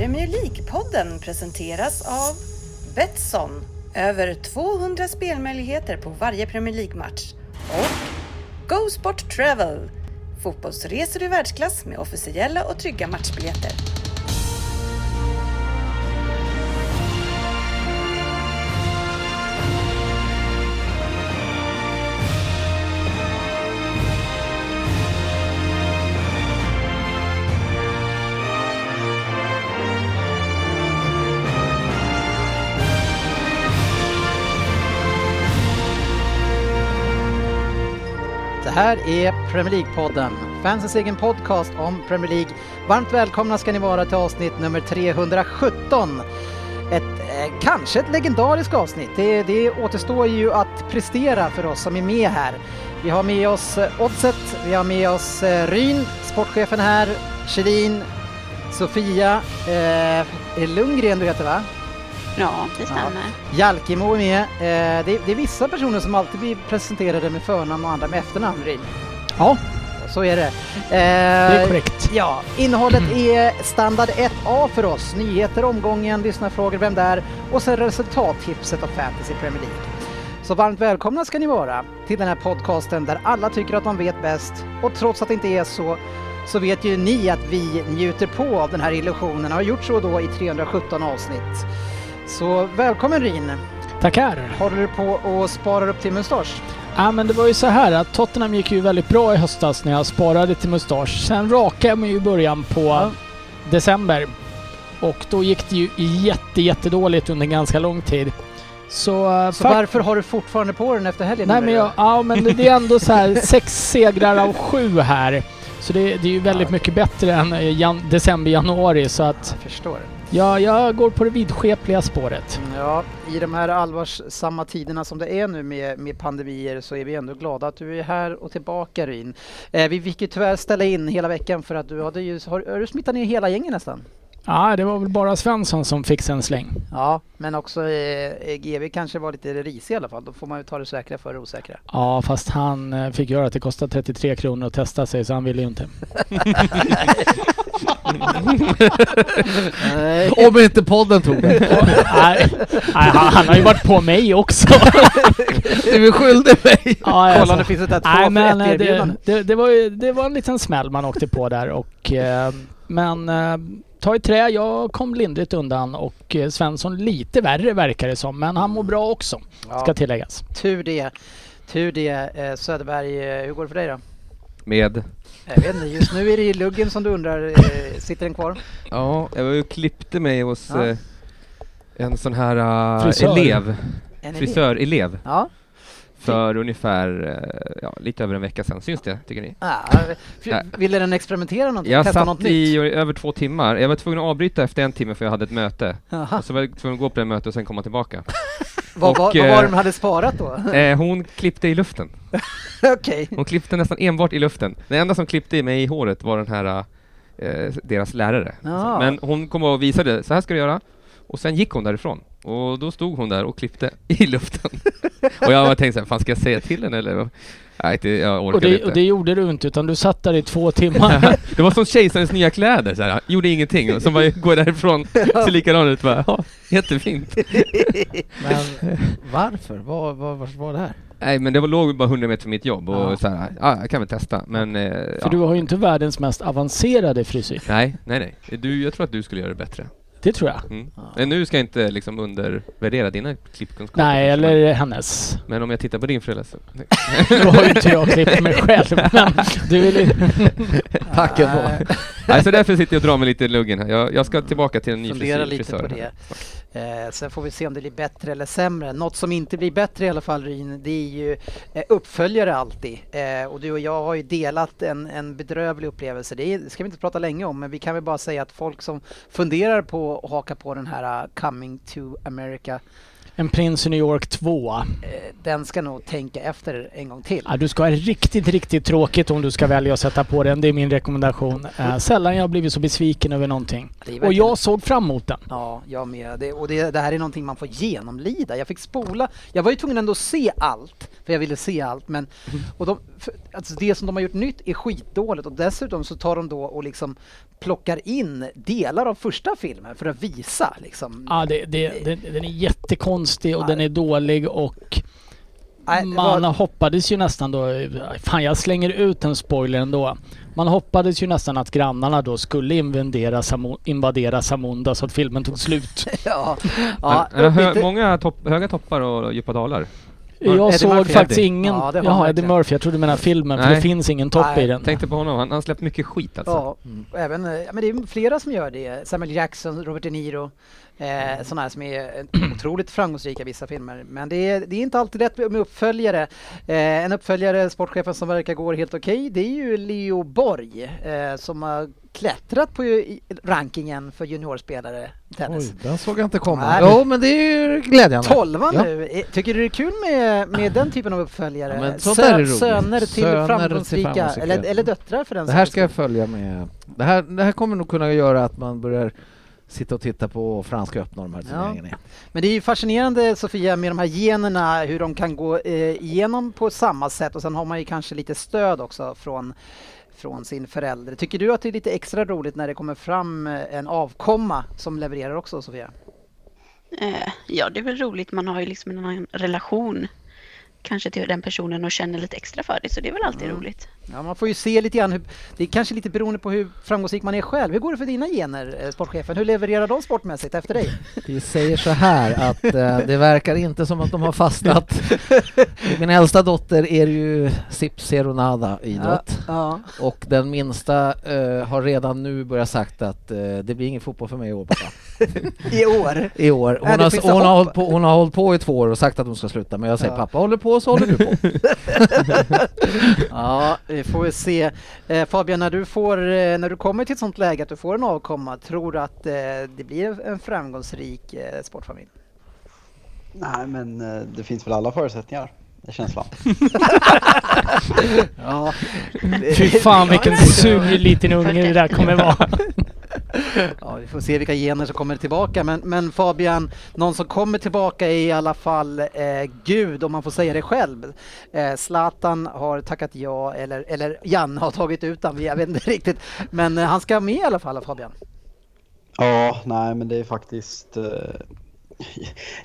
Premier League-podden presenteras av Betsson. Över 200 spelmöjligheter på varje Premier League-match. Och Go Sport Travel. Fotbollsresor i världsklass med officiella och trygga matchbiljetter. Här är Premier League-podden, fansens egen podcast om Premier League. Varmt välkomna ska ni vara till avsnitt nummer 317. Ett, eh, kanske ett legendariskt avsnitt. Det, det återstår ju att prestera för oss som är med här. Vi har med oss eh, Oddset, vi har med oss eh, Ryn, sportchefen här, Kjellin, Sofia, eh, Lundgren du heter va? Ja, det stämmer. Jalkemo är med. Eh, det, är, det är vissa personer som alltid blir presenterade med förnamn och andra med efternamn, Ryn. Ja, Så är det. Eh, det är korrekt. Ja, innehållet är standard 1A för oss. Nyheter, omgången, lyssnarfrågor, vem där och sen resultattipset av Fantasy Premier League. Så varmt välkomna ska ni vara till den här podcasten där alla tycker att de vet bäst och trots att det inte är så så vet ju ni att vi njuter på av den här illusionen och har gjort så då i 317 avsnitt. Så välkommen Rin! Tackar. Håller du på och sparar upp till mustasch? Ja, men det var ju så här att Tottenham gick ju väldigt bra i höstas när jag sparade till mustasch. Sen rakade jag mig i början på Ja. december. Och då gick det ju jätte, jättedåligt under ganska lång tid. Så... eh, Så varför har du fortfarande på den efter helgen? Nej men jag? ja men det är ändå så här sex segrar av sju här. Så det, det är ju väldigt Ja. mycket bättre än eh, jan, december, januari så att Jag förstår ja, jag går på det vidskepliga spåret. Ja, i de här allvarsamma tiderna som det är nu med, med pandemier så är vi ändå glada att du är här och tillbaka Ryn. Eh, vi fick ju tyvärr ställa in hela veckan för att du hade ju, har, har du smittat ner hela gänget nästan? Ja, det var väl bara Svensson som fick sig en släng. Ja, men också eh, GV kanske var lite risig i alla fall. Då får man ju ta det säkra för det osäkra. Ja, fast han eh, fick göra att det kostade 33 kronor att testa sig så han ville ju inte. Nej. Om inte podden tog det. nej, nej, han, han har ju varit på mig också. Du är skyldig mig. Ja, Kolla alltså. nu finns det där två Nej för men ett eh, erbjudande. det, det, det, var ju, det var en liten smäll man åkte på där och eh, men eh, ta i trä, jag kom lindrigt undan och eh, Svensson lite värre verkar det som men han mår bra också ska Ja, tilläggas. tur det. Tur det. Eh, Söderberg, eh, hur går det för dig då? Med? Jag vet inte, just nu är det i luggen som du undrar, sitter den kvar? Ja, jag var ju klippte mig hos Ja. en sån här uh, Frisör. elev, En frisörelev, Ja. För ungefär, eh, ja, lite över en vecka sedan. Syns det, tycker ni? Ah, ville den experimentera någonting? Jag Testa något satt i nytt? över två timmar. Jag var tvungen att avbryta efter en timme för jag hade ett möte. Och så var jag tvungen att gå på det mötet och sen komma tillbaka. Vad, och, vad, vad eh, var det de hade sparat då? Eh, hon klippte i luften. Okej. Hon klippte nästan enbart i luften. Den enda som klippte i mig i håret var den här, eh, deras lärare. Ja. Men hon kom och visade, så här ska du göra. Och sen gick hon därifrån. Och då stod hon där och klippte i luften. och jag tänkte så här, fan ska jag säga till henne eller? Nej, det, jag orkar Och det, inte. och det gjorde du inte utan du satt där i två timmar. det var som kejsarens nya kläder, så här. gjorde ingenting. Och så bara går därifrån, ser likadan ut. Bara, ja, jättefint. Men varför? Vad vad- vad var det här? Nej, men det var, låg bara 100 meter från mitt jobb och Ja. så här, ja, jag kan väl testa. Men, eh, För ja. du har ju inte världens mest avancerade frisyr. Nej, nej, nej. Du, jag tror att du skulle göra det bättre. Det tror jag. Mm. Men nu ska jag inte liksom undervärdera dina klippkunskaper. Nej, eller hennes. Men, men om jag tittar på din så... Nu har ju inte jag klippt mig själv men du vill ju... Tacken på. Nej, så därför sitter jag och drar mig lite i luggen här. Jag, jag ska tillbaka till en ny Fundera frisyr, lite på frisör. det. Eh, sen får vi se om det blir bättre eller sämre. Något som inte blir bättre i alla fall Ryn, det är ju eh, uppföljare alltid. Eh, och du och jag har ju delat en, en bedrövlig upplevelse. Det, är, det ska vi inte prata länge om, men vi kan väl bara säga att folk som funderar på att haka på den här uh, Coming to America en prins i New York 2. Eh, Den ska nog tänka efter en gång till. Ja, du ska ha riktigt, riktigt tråkigt om du ska välja att sätta på den. Det är min rekommendation. Eh, sällan jag blivit så besviken över någonting. Det Och jag såg fram emot den. Ja, jag med. Det, och det, det här är någonting man får genomlida. Jag fick spola. Jag var ju tvungen ändå att se allt, för jag ville se allt. Men, och de, för, alltså det som de har gjort nytt är skitdåligt och dessutom så tar de då och liksom plockar in delar av första filmen för att visa liksom. Ja, det, det, den, den är jättekonstig och Ja. den är dålig och Nej, man var- hoppades ju nästan då, fan jag slänger ut en spoiler ändå. Man hoppades ju nästan att grannarna då skulle invadera, Samo, invadera Samunda så att filmen tog slut. ja, ja, det hö, många topp, höga toppar och djupa dalar? Jag Eddie såg Murphy. faktiskt Eddie. ingen... Ja, Jaha, Eddie. Murphy. Jag trodde du menade filmen för Nej. det finns ingen topp Nej, i den. Tänkte på honom, han har släppt mycket skit alltså. Ja, och även, ja, men det är flera som gör det. Samuel Jackson, Robert De Niro. Eh, sådana här som är eh, otroligt framgångsrika vissa filmer. Men det är, det är inte alltid rätt med uppföljare. Eh, en uppföljare, sportchefen som verkar gå helt okej, det är ju Leo Borg eh, som har klättrat på rankingen för juniorspelare tennis. Oj, den såg jag inte komma. Nej. Jo, men det är ju glädjande. Tolva Ja. nu. Eh, Tycker du det är kul med, med den typen av uppföljare? Ja, men roligt. Söner till Söner till framgångsrika, framgångsrika. Eller, eller döttrar för den Det här ska jag följa med. Det här, det här kommer nog kunna göra att man börjar sitta och titta på Franska öppna de här Ja. turneringarna. igen. Men det är ju fascinerande Sofia med de här generna, hur de kan gå eh, igenom på samma sätt och sen har man ju kanske lite stöd också från, från sin förälder. Tycker du att det är lite extra roligt när det kommer fram eh, en avkomma som levererar också Sofia? Eh, ja, det är väl roligt. Man har ju liksom en annan relation kanske till den personen och känner lite extra för det. Så det är väl alltid Mm. roligt. Ja, man får ju se lite grann hur, det är kanske lite beroende på hur framgångsrik man är själv. Hur går det för dina gener, eh, sportchefen? Hur levererar de sportmässigt efter dig? Vi säger så här att eh, det verkar inte som att de har fastnat. Min äldsta dotter är ju Sips Zero Nada idrott Ja, och den minsta eh, har redan nu börjat sagt att eh, det blir ingen fotboll för mig i år pappa. I år. I år. Nej, Hon, det har, hon, har hållit på, hon har hållit på i två år och sagt att hon ska sluta men jag säger Ja. pappa håller på så håller du på. Ja, vi får väl se. Eh, Fabian, när du, får, eh, när du kommer till ett sånt läge att du får en avkomma, tror du att eh, det blir en framgångsrik eh, sportfamilj? Nej, men eh, det finns väl alla förutsättningar. Det känns va? Ja. Fy fan vilken sur liten unge det där kommer vara ja, vi får se vilka gener som kommer tillbaka. Men, men Fabian, någon som kommer tillbaka är i alla fall eh, Gud, om man får säga det själv. Eh, Zlatan har tackat ja, eller, eller Jan har tagit ut honom, jag vet inte riktigt. Men eh, han ska med i alla fall, Fabian. Ja, nej men det är faktiskt... Eh,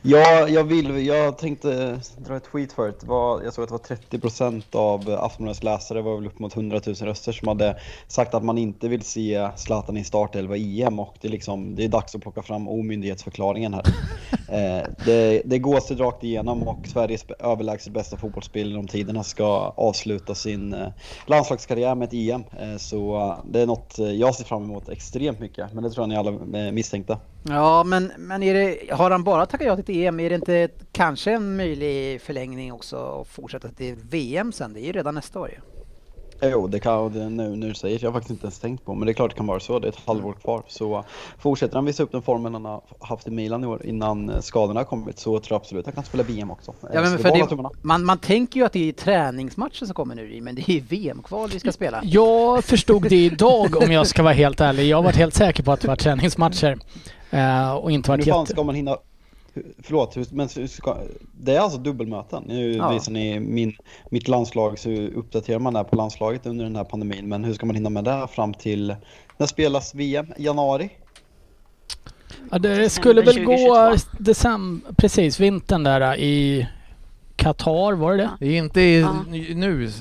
ja, jag vill, jag tänkte dra ett tweet förut. Det var, jag såg att det var 30% av Aftonbladets läsare, var väl upp mot 100 000 röster, som hade sagt att man inte vill se Zlatan i startelva i EM och det är, liksom, det är dags att plocka fram omyndighetsförklaringen här. Eh, det, det går rakt igenom och Sveriges överlägset bästa fotbollsspelare genom tiderna ska avsluta sin eh, landslagskarriär med ett EM. Eh, så eh, det är något eh, jag ser fram emot extremt mycket, men det tror jag ni alla misstänkte. Ja, men, men är det, har han bara tackat ja till ett EM? Är det inte kanske en möjlig förlängning också och fortsätta till VM sen? Det är ju redan nästa år ju. Jo, det kan det, nu när du säger jag har faktiskt inte ens tänkt på, men det är klart det kan vara så. Det är ett halvår kvar. Så fortsätter han visa upp den formen han har haft i Milan i år innan eh, skadorna har kommit så tror jag absolut att han kan spela VM också. Eh, Ja, men för det, man, man tänker ju att det är träningsmatcher som kommer nu, men det är VM-kval vi ska spela. Jag förstod det idag om jag ska vara helt ärlig. Jag har varit helt säker på att det var träningsmatcher. eh, och inte Hur varit fan jätte... ska man hinna... Förlåt, men ska, det är alltså dubbelmöten. Nu Ja. visar ni min, mitt landslag så uppdaterar man det här på landslaget under den här pandemin. Men hur ska man hinna med det fram till, när spelas VM? Januari? Ja, det skulle väl gå 2022. december, precis, vintern där i Qatar, var det det? Det är inte i, Ja. nu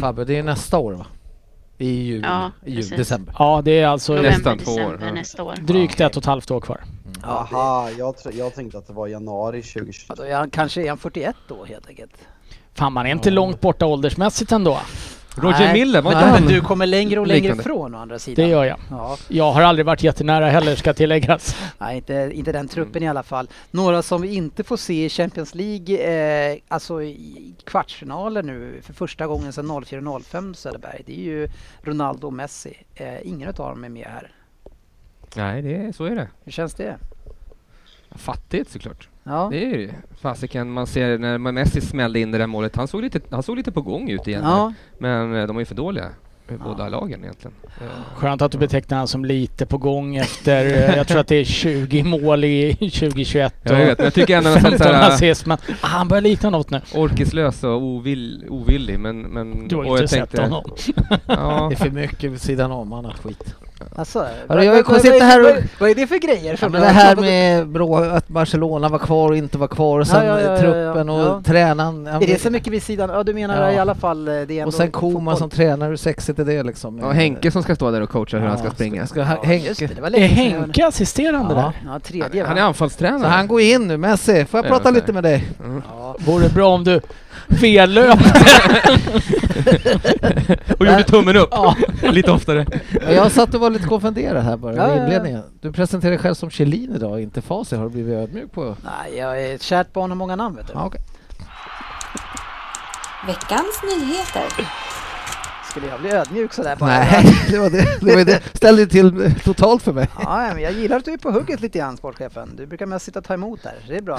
Fabbe, det är nästa år va? I juli, Ja, i precis. december. Ja, det är alltså November, Nästan två år, ja. nästa år. drygt ett och ett halvt år kvar. Aha, jag, tr- jag tänkte att det var januari 2022. Ja, då är han, kanske är han 41 då helt enkelt. Fan, man är inte långt borta åldersmässigt ändå. Roger Nej. Miller, var inte men han... du kommer längre och längre Liknande. ifrån å andra sidan. Det gör jag. Ja, Jag har aldrig varit jättenära heller, ska tilläggas. nej, inte, inte den truppen i alla fall. Några som vi inte får se i Champions League, eh, alltså i kvartsfinaler nu för första gången sedan 04-05 Söderberg, det är ju Ronaldo och Messi. Eh, ingen av dem är med här. Nej, det så är det. Hur känns det? Fattigt såklart. Ja. Det är ju fasiken. Man ser när man Messi smällde in det där målet. Han såg lite, han såg lite på gång ut igen. Ja. Men eh, de är ju för dåliga. eh, Båda lagen egentligen. Eh, Skönt att du betecknar han som lite på gång efter, eh, jag tror att det är 20 mål i 2021 Jag vet, men jag tycker ändå att han är 15 såhär assist, men ah, han börjar likna något nu. orkeslös och ovill, ovillig men... men Du har och inte jag sett tänkte- honom. Ja, Det är för mycket vid sidan om annat skit. Alltså, jag kommer sitta här och- vad- Vad är det för grejer? Ja, som det här med bra, att Barcelona var kvar och inte var kvar och sen Ja, ja, ja, ja, truppen och ja. tränaren. ja, Är det så mycket vid sidan? Ja, du menar Ja. i alla fall eh, det är Och sen fotboll. som tränare, hur sexigt är det liksom? och Henke som ska stå där och coacha hur han ska Ja, springa. Ska, Ja, Henke. just det, det var Är. Henke assisterande Ja. där? Ja, tredje Han är va? anfallstränare. Så han går in nu, Messi, får jag Ja, prata lite med dig? Ja. Vore bra om du fellöpte. och gjorde tummen upp Ja. lite oftare. Ja, Jag satt och var lite konfunderad här bara Ja, i inledningen. Du presenterar dig själv som Kjellin idag, inte Fasi. Har du blivit ödmjuk på? Nej, jag är ett kärt barn har många namn vet du. Ja, okej. Veckans nyheter. Skulle jag bli ödmjuk sådär bara? Nej, det var det. det, var det. ställde till eh, totalt för mig. Ja, men jag gillar att du är på hugget lite grann sportchefen. Du brukar mest sitta och ta emot där. Det är bra.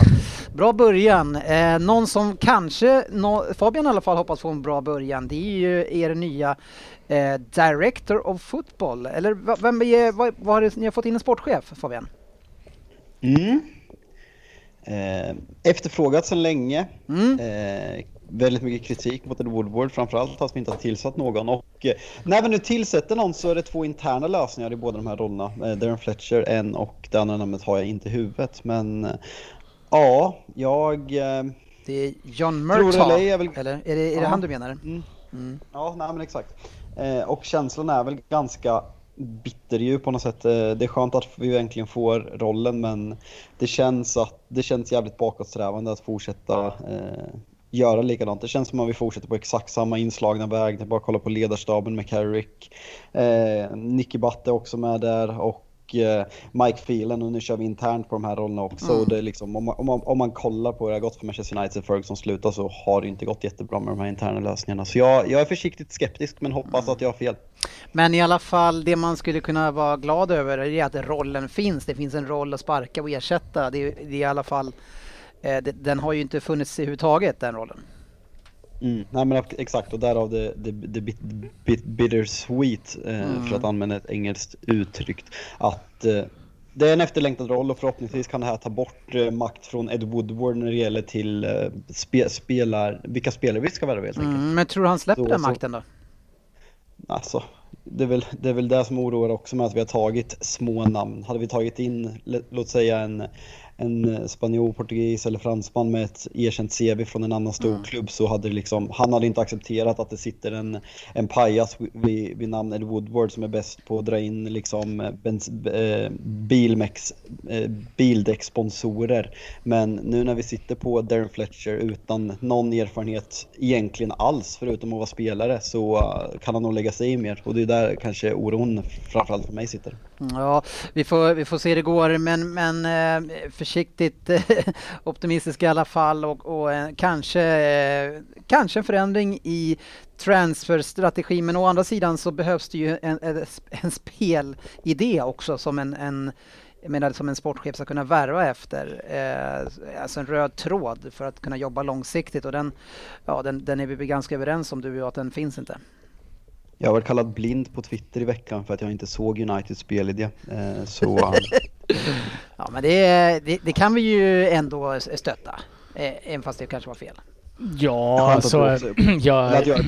Bra början. Eh, någon som kanske, nå, Fabian i alla fall hoppas få en bra början, det är ju er nya eh, Director of Football. Eller vem är, vad, vad har det, ni har fått in en sportchef Fabian? Mm. Eh, efterfrågat sedan länge. Mm. Eh, väldigt mycket kritik mot Ed Woodward framförallt att vi inte har tillsatt någon. Och eh, när vi nu tillsätter någon så är det två interna lösningar i båda de här rollerna. Eh, Darren Fletcher en och det andra namnet har jag inte i huvudet. Men eh, ja, jag... Det är John Murtaugh, är väl- eller? Är det, är det Ja. han du menar? mm, Mm. Ja, nej men exakt. Och känslan är väl ganska bitterljuv på något sätt. Det är skönt att vi äntligen får rollen men det känns, att, det känns jävligt bakåtsträvande att fortsätta eh, göra likadant. Det känns som att vi fortsätter på exakt samma inslagna väg. Det är bara att kolla på ledarstaben med Carrick. Eh, Nicky Butt är också med där och eh, Mike Phelan och nu kör vi internt på de här rollerna också. Mm. Och det är liksom, om, man, om, man, om man kollar på hur det har gått för Manchester United Ferguson slutade så har det inte gått jättebra med de här interna lösningarna. Så jag, jag är försiktigt skeptisk men hoppas att jag har fel. Men i alla fall, det man skulle kunna vara glad över är att rollen finns. Det finns en roll att sparka och ersätta. Det det är i alla fall, den har ju inte funnits överhuvudtaget den rollen. Mm. Nej men exakt och därav det, det, det bit, bit, bittersweet eh, Mm. för att använda ett engelskt uttryck. Att eh, det är en efterlängtad roll och förhoppningsvis kan det här ta bort eh, makt från Ed Woodward när det gäller till eh, spe, spelar, vilka spelare vi ska värva helt enkelt. Mm, men tror du han släpper Så- den makten då? Alltså, det är, väl, det är väl det som oroar också med att vi har tagit små namn. Hade vi tagit in, låt säga en, en spanjor, portugis eller fransman med ett erkänt CV från en annan stor Mm. klubb så hade liksom, han hade inte accepterat att det sitter en, en pajas vid, vid namn Ed Woodward som är bäst på att dra in liksom eh, bens, eh, Bilmex, eh, bildäcksponsorer. Men nu när vi sitter på Darren Fletcher utan någon erfarenhet egentligen alls förutom att vara spelare så eh, kan han nog lägga sig i mer och det är där kanske oron framförallt för mig sitter. Ja, vi får, vi får se hur det går, men, men eh, försiktigt eh, optimistisk i alla fall och, och eh, kanske, eh, kanske en förändring i transferstrategi. Men å andra sidan så behövs det ju en, en, spelidé också som en, en jag menar som en sportchef ska kunna värva efter. Eh, alltså en röd tråd för att kunna jobba långsiktigt och den, ja, den, den är vi ganska överens om du och jag att den finns inte. Jag har varit kallad blind på Twitter i veckan för att jag inte såg Uniteds spelidé. Eh, så Ja men det, det, det kan vi ju ändå stötta. Eh, även fast det kanske var fel. Ja, Skönt att så du också- jag,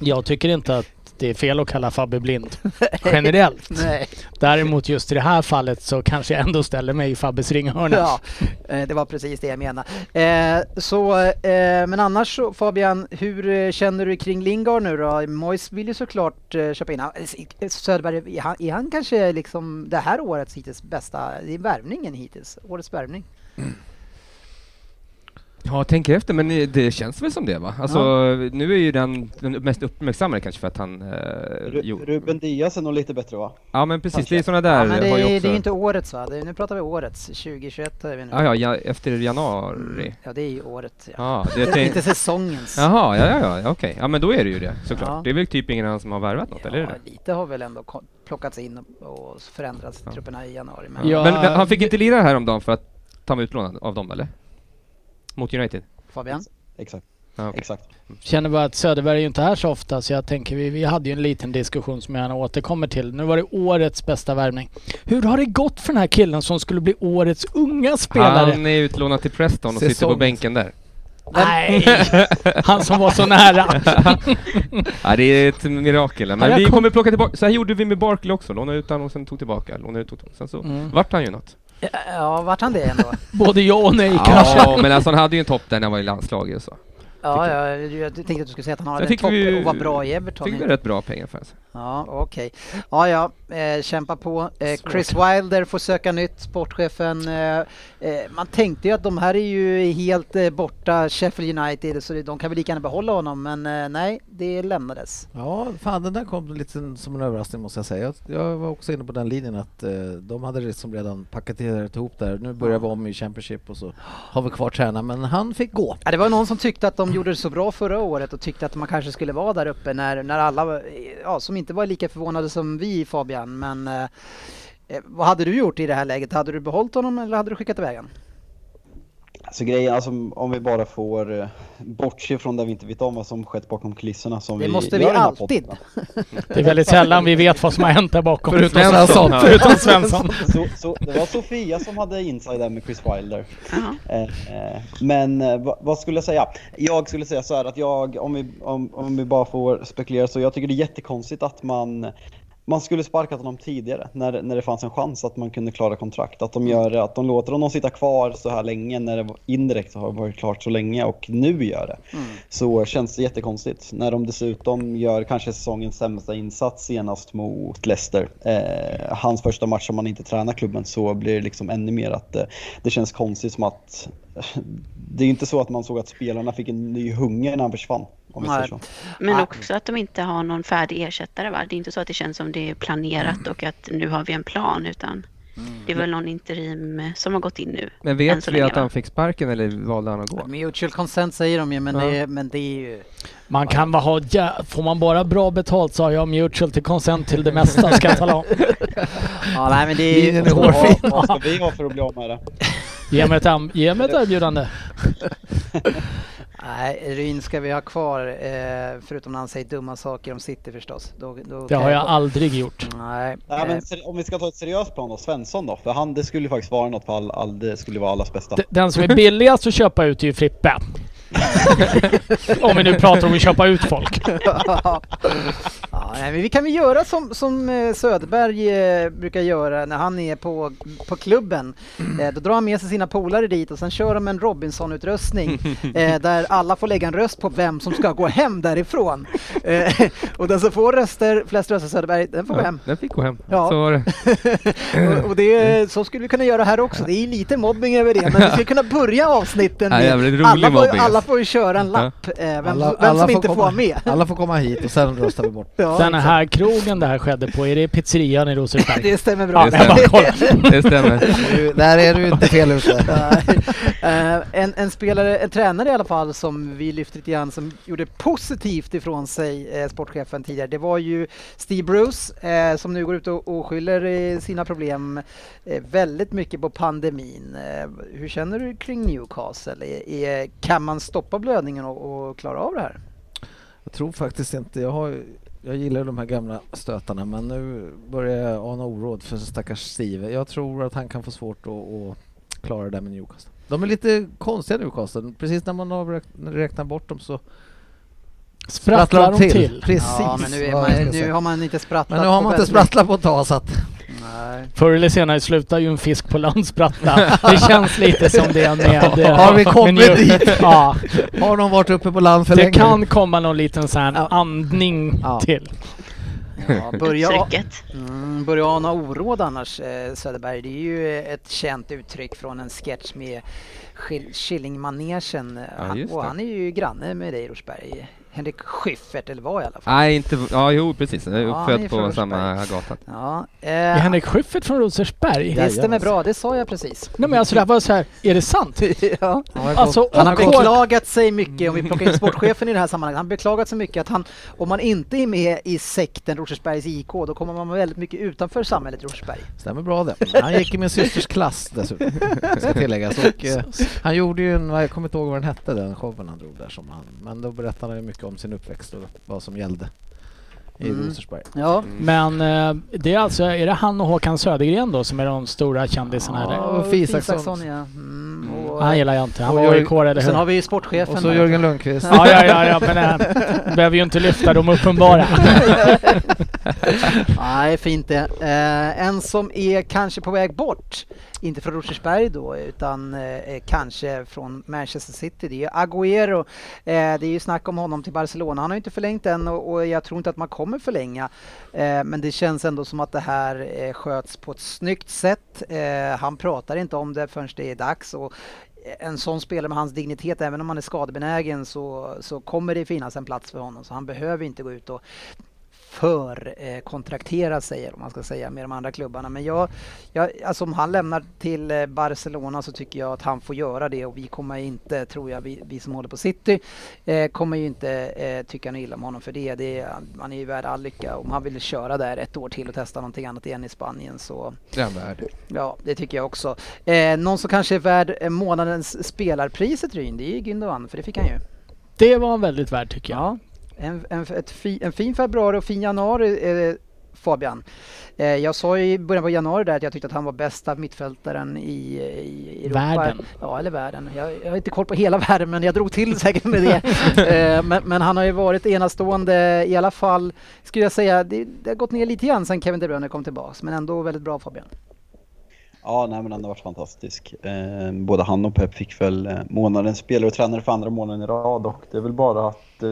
jag tycker inte att det är fel att kalla Fabbe blind generellt. Nej. Däremot just i det här fallet så kanske jag ändå ställer mig i Fabbes ringhörna. Ja, eh, det var precis det jag menade. Eh, så, eh, men annars så Fabian, hur eh, känner du kring Lingard nu då? Mois vill ju såklart eh, köpa in. Eh, Söderberg, är han, är han kanske liksom det här årets hittills bästa, det är värvningen hittills, årets värvning? Ja, tänker efter, men det känns väl som det va? Alltså, nu är ju den, den mest uppmärksammade kanske för att han... Eh, Ru- Ruben Diaz är nog lite bättre va? ja men precis, kanske. det är sådana där Ja, men det, har ju är- också... det är inte årets va? Det, nu pratar vi årets, 2021 är vi nu. Ja, ja, ja, efter januari. Ja, det är ju året. Ja. Ja, det Det är inte säsongens. Jaha, ja, ja, ja, okej. Ja, men då är det ju det såklart. Ja. Det är väl typ ingen annan som har värvat något, eller är Ja, lite har väl ändå plockats in och förändrats Ja. trupperna i januari. Men Ja. Men, men han fick inte lira häromdagen för att han var utlånad av dem eller? Mot United? Fabian? Exakt. Ja, okej. Exakt. Känner bara att Söderberg är ju inte här så ofta så jag tänker vi, vi hade ju en liten diskussion som jag gärna återkommer till. Nu var det årets bästa värvning. Hur har det gått för den här killen som skulle bli årets unga spelare? Han är utlånad till Preston och sitter på bänken där. Nej! Han som var så nära. Ja, det är ett mirakel. Men vi kom- kommer plocka tillbaka. Så här gjorde vi med Barkley också. Lånade ut han och sen tog tillbaka. Lånade ut, tog tillbaka. Sen så Mm. vart han ju något. Ja, vart han det ändå? Både ja och nej kanske. Ja, men alltså han hade ju en topp där när han var i landslaget och så. Ja, ja, jag tänkte att du skulle säga att han har en topp vi- och var bra i Everton. Fick vi rätt bra pengar för oss. Ja, okej. Ja, ja, eh, kämpa på. Eh, Chris Wilder får söka nytt, sportchefen. Eh, eh, man tänkte ju att de här är ju helt eh, borta, Sheffield United, så de kan väl lika gärna behålla honom, men eh, nej, det lämnades. Ja, fan den där kom lite som en överraskning måste jag säga. Jag, jag var också inne på den linjen att eh, de hade liksom redan paketerat ihop där. Nu börjar vi om i Championship och så har vi kvar tränaren, men han fick gå. Ja, det var någon som tyckte att de gjorde det så bra förra året och tyckte att man kanske skulle vara där uppe när, när alla, ja, som inte var lika förvånade som vi Fabian, men eh, eh vad hade du gjort i det här läget? Hade du behållit honom eller hade du skickat iväg honom? Alltså grejen, alltså om vi bara får eh, bortse från det vi inte vet om vad som skett bakom kulisserna som Det vi måste vi alltid. podden. Det är väldigt sällan vi vet vad som har hänt där bakom. Förutom Svensson. Förutom Svensson. Så, så, det var Sofia som hade inside där med Chris Wilder. Eh, eh, men eh, vad, vad skulle jag säga? Jag skulle säga så här att jag, om vi, om, om vi bara får spekulera, så jag tycker det är jättekonstigt att man man skulle sparkat honom tidigare när, när det fanns en chans att man kunde klara kontrakt. Att de, gör, att de låter honom sitta kvar så här länge när det indirekt har varit klart så länge och nu gör det. Så känns det jättekonstigt. När de dessutom gör kanske säsongens sämsta insats senast mot Leicester. Eh, hans första match som man inte tränar klubben så blir det liksom ännu mer att eh, det känns konstigt som att det är inte så att man såg att spelarna fick en ny hunger när han försvann. Om Nej. så. Men Nej. också att de inte har någon färdig ersättare va? Det är inte så att det känns som det är planerat och att nu har vi en plan utan det är väl någon interim eh, som har gått in nu. Men vet vi länge, att va? han fick sparken eller valde han att gå? Mutual consent säger de ju, men, Ja. det, men det är ju... Man kan bara ha, jä- får man bara bra betalt så har jag mutual till consent till det mesta ska jag tala om. Ja, nej men det är hårfin. Vad, vad ska vi ha för att bli av med det? Ge mig ett, ge mig ett erbjudande. Nej, Ryn ska vi ha kvar, eh, förutom när han säger dumma saker om City förstås. Då, då Det har jag aldrig gjort. Nej. Nej, eh, men ser- om vi ska ta ett seriöst plan då, Svensson då? För han, det skulle ju faktiskt vara något för all, all, det skulle vara allas bästa. Den som är billigast att köpa ut är ju Frippe. om vi nu pratar om att köpa ut folk. ja, men vi kan väl göra som, som eh, Söderberg eh, brukar göra när han är på, på klubben. Eh, då drar han med sig sina polare dit och sen kör de en Robinson-utrustning eh, där alla får lägga en röst på vem som ska gå hem därifrån. Eh, och den som får röster, flest röster Söderberg, den får gå Ja, hem. den fick gå hem. Ja. Så var det. och, och det, så skulle vi kunna göra här också. Det är lite mobbing över det, men vi skulle kunna börja avsnitten Ja, med rolig alla, mobbing, alla får ju köra en Ja. lapp, eh, vem, Alla- vem alla som inte får komma- vara med. Alla får komma hit och sen röstar vi bort. Ja, Den exakt. här krogen det här skedde på, är det pizzerian i Rosersberg? Det stämmer bra. Bara kollar. Det stämmer. Där är du inte fel ute. Eh, en, en spelare, en tränare i alla fall som vi lyfte lite grann som gjorde positivt ifrån sig, eh, sportchefen tidigare, det var ju Steve Bruce eh, som nu går ut och, och skyller eh, sina problem eh, väldigt mycket på pandemin. Eh, hur känner du kring Newcastle? Är, är, kan man stoppa blödningen och, och klara av det här? Jag tror faktiskt inte, jag, har, jag gillar de här gamla stötarna men nu börjar jag ana oråd för stackars Steve. Jag tror att han kan få svårt att, att klara det där med Newcastle. De är lite konstiga Newcastle, precis när man har räknat, räknat bort dem så Sprattlar de till? Precis Ja, men nu, man, nu har man inte sprattlat. Men nu har på man inte sprattlat på ett tag så att. Nej. Förr eller senare slutar ju en fisk på land sprattla. Det känns lite som det med... eh, Har vi med kommit New- dit? Ja, har de varit uppe på land för det länge. kan komma någon liten sån här Ja. andning Ja. till. Ja, börja. Mm, börja ana oråd annars eh, Söderberg. Det är ju ett känt uttryck från en sketch med Killing-manegen. Ja, Han- och det. han är ju granne med dig Rosberg. Henrik Schyffert, eller var i alla fall. Nej, inte... Ja, jo precis. Jag är Ja, han är uppfödd från på samma Rosersberg. gata. Ja, Är eh, Henrik Schyffert från Rosersberg? det stämmer bra, det sa jag precis. Nej men alltså det här var så här, är det sant? ja. Alltså, Han har och- beklagat sig mycket, om vi plockar in sportchefen i det här sammanhanget, han har beklagat sig mycket att han, om man inte är med i sekten Rosersbergs IK, då kommer man väldigt mycket utanför samhället Rosersberg. Stämmer bra det. Han gick i min systers klass dessutom, ska tilläggas. Och, eh, han gjorde ju en, jag kommer inte ihåg vad den hette, den showen han drog där. Som han, men då berättade han ju mycket om sin uppväxt och vad som gällde i Mm. Rosersberg. Ja, Men eh, det är alltså, är det han och Håkan Södergren då som är de stora kändisarna eller? och Ulf Isaksson. ja. Mm, och, Han gillar jag inte, han var AIK eller och sen hur? har vi sportchefen. Och så. Jörgen Lundqvist. Ja, ja, ja, ja men äh, behöver ju inte lyfta de uppenbara. Nej, fint det. Eh, en som är kanske på väg bort, inte från Rosersberg då, utan eh, kanske från Manchester City, det är ju Agüero. Eh, det är ju snack om honom till Barcelona. Han har ju inte förlängt än och, och jag tror inte att man kommer förlänga. Eh, men det känns ändå som att det här eh, sköts på ett snyggt sätt. Eh, han pratar inte om det förrän det är dags. Och eh, en sån spelare med hans dignitet, även om han är skadebenägen, så, så kommer det finnas en plats för honom. Så han behöver inte gå ut och för eh, kontraktera sig, vad man ska säga, med de andra klubbarna. Men jag, jag, alltså om han lämnar till eh, Barcelona så tycker jag att han får göra det och vi kommer inte, tror jag, vi, vi som håller på City, eh, kommer ju inte eh, tycka något illa om honom för det. det är, man är ju värd all lycka. Om han vill köra där ett år till och testa någonting annat igen i Spanien så Det är han värd. Ja, det tycker jag också. Eh, någon som kanske är värd eh, månadens spelarpriset Ryn, det är ju Gündogan, för det fick han ju. Det var väldigt värt tycker jag. Ja, en, en, ett fi, en fin februari och fin januari eh, Fabian. Eh, jag sa ju i början på januari där att jag tyckte att han var bästa mittfältaren i, i Europa. Världen. Ja, eller världen. Jag, jag har inte koll på hela världen men jag drog till säkert med det. eh, men, men han har ju varit enastående i alla fall, skulle jag säga. Det, det har gått ner lite grann sen Kevin De Bruyne kom tillbaks men ändå väldigt bra Fabian. Ja, nej men han har varit fantastisk. Eh, både han och Pep fick väl eh, månadens spelare och tränare för andra månaden i rad och det är väl bara att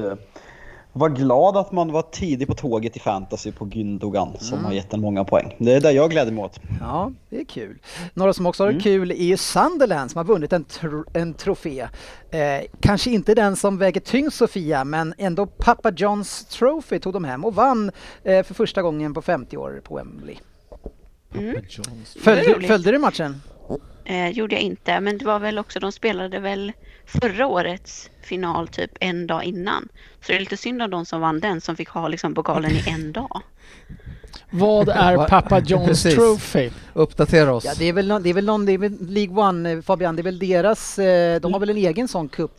vara glad att man var tidig på tåget i fantasy på Gündogan som har gett en många poäng. Det är det jag gläder mig åt. Ja, det är kul. Några som också har det kul är ju Sunderland som har vunnit en, tro, en trofé. Eh, kanske inte den som väger tyngst Sofia, men ändå Papa Johns Trophy tog de hem och vann eh, för första gången på 50 år på Wembley. Mm. Följde, följde du matchen? Eh, gjorde jag inte, men det var väl också, de spelade väl förra årets final typ en dag innan. Så det är lite synd om de som vann den som fick ha liksom pokalen i en dag. Vad är Papa Johns. Trophy? Uppdatera oss. Ja, det är väl någon, det är väl någon, det är väl League One eh, Fabian, det är väl deras, eh, de har väl en egen sån cup.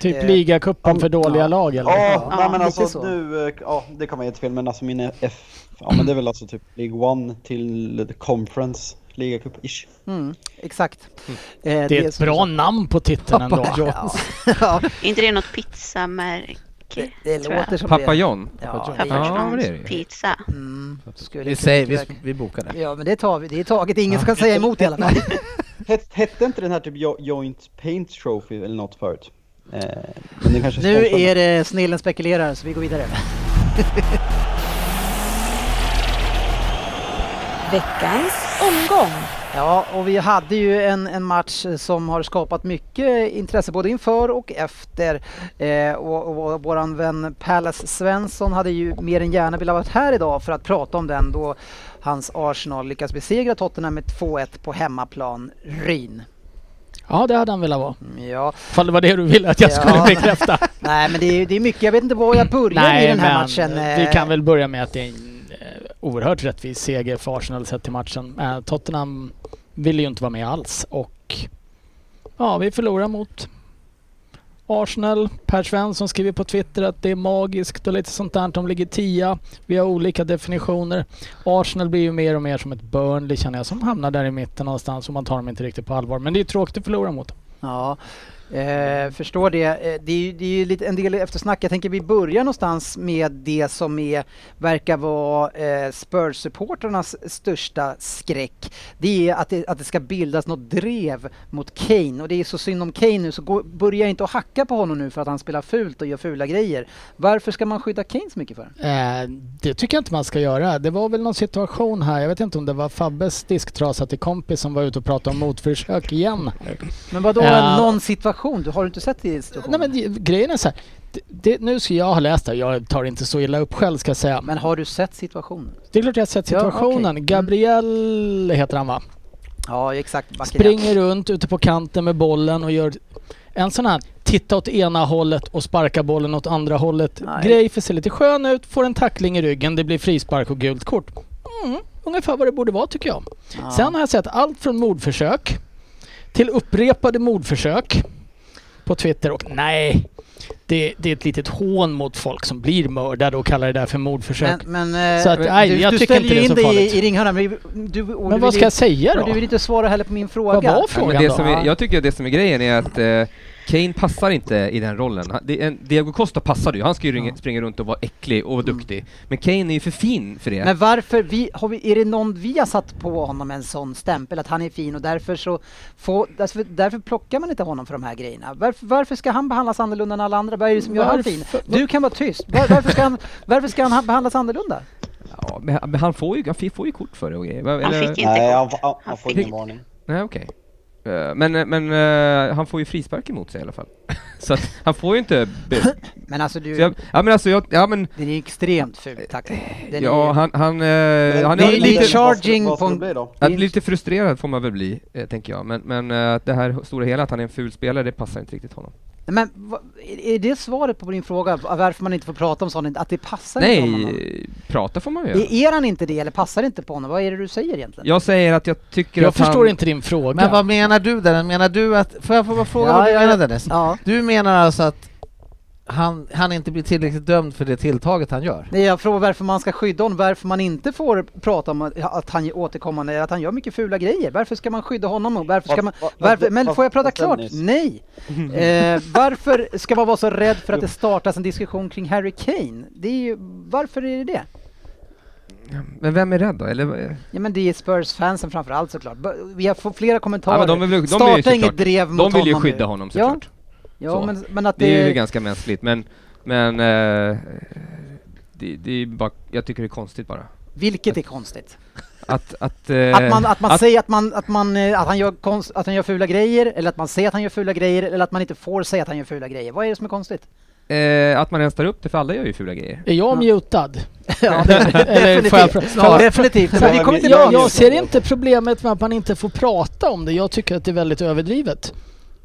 Typ Eh, ligacupen för dåliga ja. lag eller? Ja, Ja, nej, men alltså så. nu, ja det kan man inte fel men alltså min F, ja men det är väl alltså typ League One till Conference ligacup-ish. Mm, exakt. Eh, Det är ett som- bra namn på titeln ändå. Papa John. Ja, ja, Är inte det något pizzamärke? det, det låter som Pappa. John? Ja, Pappa John. Ja, Pappa det är det pizza. Mm, Vi, säger, vi, vi bokar det. Ja, men det tar vi. Det är taget. Ingen ska säga emot i alla fall. Het, hette inte den här typ Jo- Joint Paint Trophy eller något förut? Eh, men den kanske Nu är det snillen spekulerar så vi går vidare. Veckans omgång. Ja, och vi hade ju en, en match som har skapat mycket intresse både inför och efter. Eh, och, och våran vän Pallas Svensson hade ju mer än gärna velat vara här idag för att prata om den då hans Arsenal lyckas besegra Tottenham med 2-1 på hemmaplan Ryn. Ja, det hade han velat vara. Mm, Ja, Ifall det var det du ville att jag skulle Ja. bekräfta. nej men det är, det är mycket, jag vet inte var jag börjar i den här matchen. vi eh. kan väl börja med att det är en eh, oerhört rättvis seger för Arsenal sett till matchen. Eh, Tottenham ville ju inte vara med alls och ja, vi förlorar mot Arsenal. Per Svensson skriver på Twitter att det är magiskt och lite sånt där. De ligger tia. Vi har olika definitioner. Arsenal blir ju mer och mer som ett Burnley känner jag som hamnar där i mitten någonstans och man tar dem inte riktigt på allvar. Men det är tråkigt att förlora mot dem. Ja, eh, förstår det. Eh, det är ju det är ju lite en del eftersnack. Jag tänker vi börjar någonstans med det som är, verkar vara eh, Spurs-supportrarnas största skräck. Det är att det, att det ska bildas något drev mot Kane och det är så synd om Kane nu så gå, börja inte att hacka på honom nu för att han spelar fult och gör fula grejer. Varför ska man skydda Kane så mycket för? Eh, det tycker jag inte man ska göra. Det var väl någon situation här, jag vet inte om det var Fabbes disktrasa till kompis som var ute och pratade om motförsök igen. Men vad då Ja. någon situation? Du har inte sett det i situationen? Nej men det- grejen är så här. Det, det, nu ska jag ha läst det, jag tar inte så illa upp själv ska jag säga. Men har du sett situationen? Det är klart jag har sett Ja, situationen. okej. Mm. Gabriel heter han va? Ja, exakt. Backen Springer runt ute på kanten med bollen och gör en sån här titta åt ena hållet och sparka bollen åt andra hållet. Nej. Grej för sig lite skön ut, får en tackling i ryggen, det blir frispark och gult kort. Mm, ungefär vad det borde vara tycker jag. Ja. Sen har jag sett allt från mordförsök till upprepade mordförsök på Twitter och nej, det, det är ett litet hån mot folk som blir mördade och kallar det där för mordförsök. Men, men eh, Så att, nej, du, jag du tycker ställer inte det ju är in så dig farligt. i, i ringhörnan. Men, du, Men vad vill ska jag inte- säga då? Du vill inte svara heller på min fråga. Vad var Ja, frågan men det då? som Ja. är, jag tycker det som är grejen är att eh, Kane passar inte i den rollen. En, Diego Costa passade ju, han ska ju ringa, springa runt och vara äcklig och vara duktig. Men Kane är ju för fin för det. Men varför, vi, har vi, är det någon vi har satt på honom en sån stämpel att han är fin och därför så får, därför, därför plockar man inte honom för de här grejerna. Varför, varför ska han behandlas annorlunda än alla andra? Vad är det som gör Varför? fin? Du kan vara tyst. Var, varför, ska han, varför ska han behandlas annorlunda? Ja, men han- får ju, han får ju kort för det och grejer. Han fick inte Nej, han, kort. han, han får ingen varning. Nej, okej. Eh, Men, men eh, han får ju frispark emot sig i alla fall. Så att han får ju inte... Men alltså du, jag, ja men alltså jag, ja men... den är extremt ful tackling. Den Ja, är, han, han, eh, Men han är lite charging vad ska, vad ska att lite frustrerad får man väl bli, eh, tänker jag. Men, men eh, att det här stora hela, att han är en ful spelare, det passar inte riktigt honom. Men är det svaret på din fråga varför man inte får prata om sånt? Att det passar inte honom? Nej, prata får man ju göra. Är, han inte det eller passar det inte på honom? Vad är det du säger egentligen? Jag säger att jag tycker Jag att förstår han... inte din fråga. Men vad menar du där? Menar du att, får jag få bara fråga Ja, vad du ja, menar. Dennis? Ja. Du menar alltså att han, han inte blir tillräckligt dömd för det tilltaget han gör? Nej, jag frågar varför man ska skydda honom, varför man inte får prata om att- han återkommande, att han gör mycket fula grejer. Varför ska man skydda honom? och Varför ska man, varför, men får jag prata klart? Nej! Eh, varför ska man vara så rädd för att det startas en diskussion kring Harry Kane? Det är ju, varför är det det? Men vem är rädd då? Eller, Ja men det är Spurs-fansen framför allt såklart. Vi har fått flera kommentarer. ja, men de, vill, de, Starta inget drev mot de vill ju honom skydda honom såklart. ja Så. men, men att Det är ju det... ganska mänskligt, men, men eh, det, det är bara, jag tycker det är konstigt bara. Vilket är konstigt. Att, att, eh, Att man, att man att- säger att, man, att, man, eh, att, han gör konst, att han gör fula grejer, eller att man säger att han gör fula grejer, eller att man inte får säga att han gör fula grejer. Vad är det som är konstigt? eh, att man ens tar upp det, för alla gör ju fula grejer. Är jag mutad? Ja, får jag definitivt. definitivt. Vi Ja, kommer, jag, Ja, jag ser det. inte problemet med att man inte får prata om det. Jag tycker att det är väldigt överdrivet.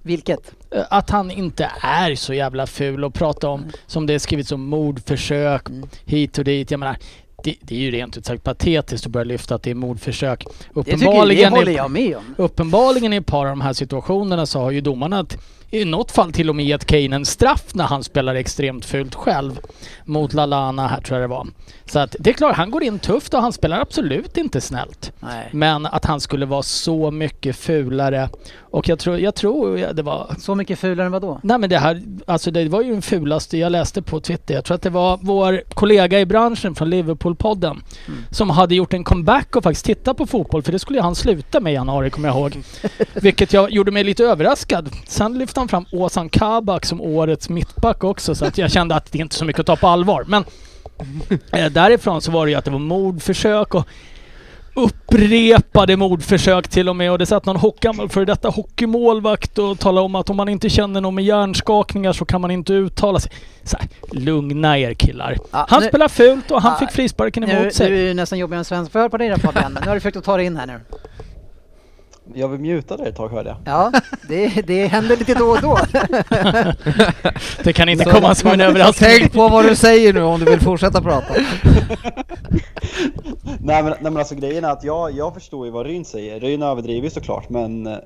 Vilket? Eh, Att han inte är så jävla ful och prata om, som det är skrivits om, mordförsök Mm. hit och dit. Jag menar, det, det är ju rent ut sagt patetiskt att börja lyfta att det är mordförsök. Det, tycker, det Uppenbarligen, håller jag med om. uppenbarligen i ett par av de här situationerna så har ju domarna att i något fall till och med gett Kane en straff när han spelar extremt fult själv. Mot Lalana här tror jag det var. Så att det är klart, han går in tufft och han spelar absolut inte snällt. Nej. Men att han skulle vara så mycket fulare. Och jag tror, jag tror det var... Så mycket fulare än vad då? Nej men det här, alltså det var ju den fulaste jag läste på Twitter. Jag tror att det var vår kollega i branschen från Liverpool-podden som hade gjort en comeback och faktiskt tittat på fotboll. För det skulle han sluta med i januari kommer jag ihåg. Vilket jag gjorde mig lite överraskad. Sen lyfte han fram Ozan Kabak som årets mittback också så att jag kände att det inte är så mycket att ta på allvar. Men eh, därifrån så var det ju att det var mordförsök och upprepade mordförsök till och med och det satt någon hock- gammal före detta hockeymålvakt och talade om att om man inte känner någon med hjärnskakningar så kan man inte uttala sig. Så här, lugna er killar. Ja, Han nu- spelar fult och han Ja, fick frisparken Nu, emot sig. nu är nästan jobbigare än svensk för på dig där Fabian. Nu har du försökt att ta dig in här nu. Jag vill muta dig ett tag hörde jag. Ja, det, det händer lite då och då. Det kan inte Så- komma som en överraskning. Tänk på vad du säger nu om du vill fortsätta prata. nej, men, nej men alltså grejen är att jag, jag förstår ju vad Ryn säger. Ryn överdriver ju såklart men eh,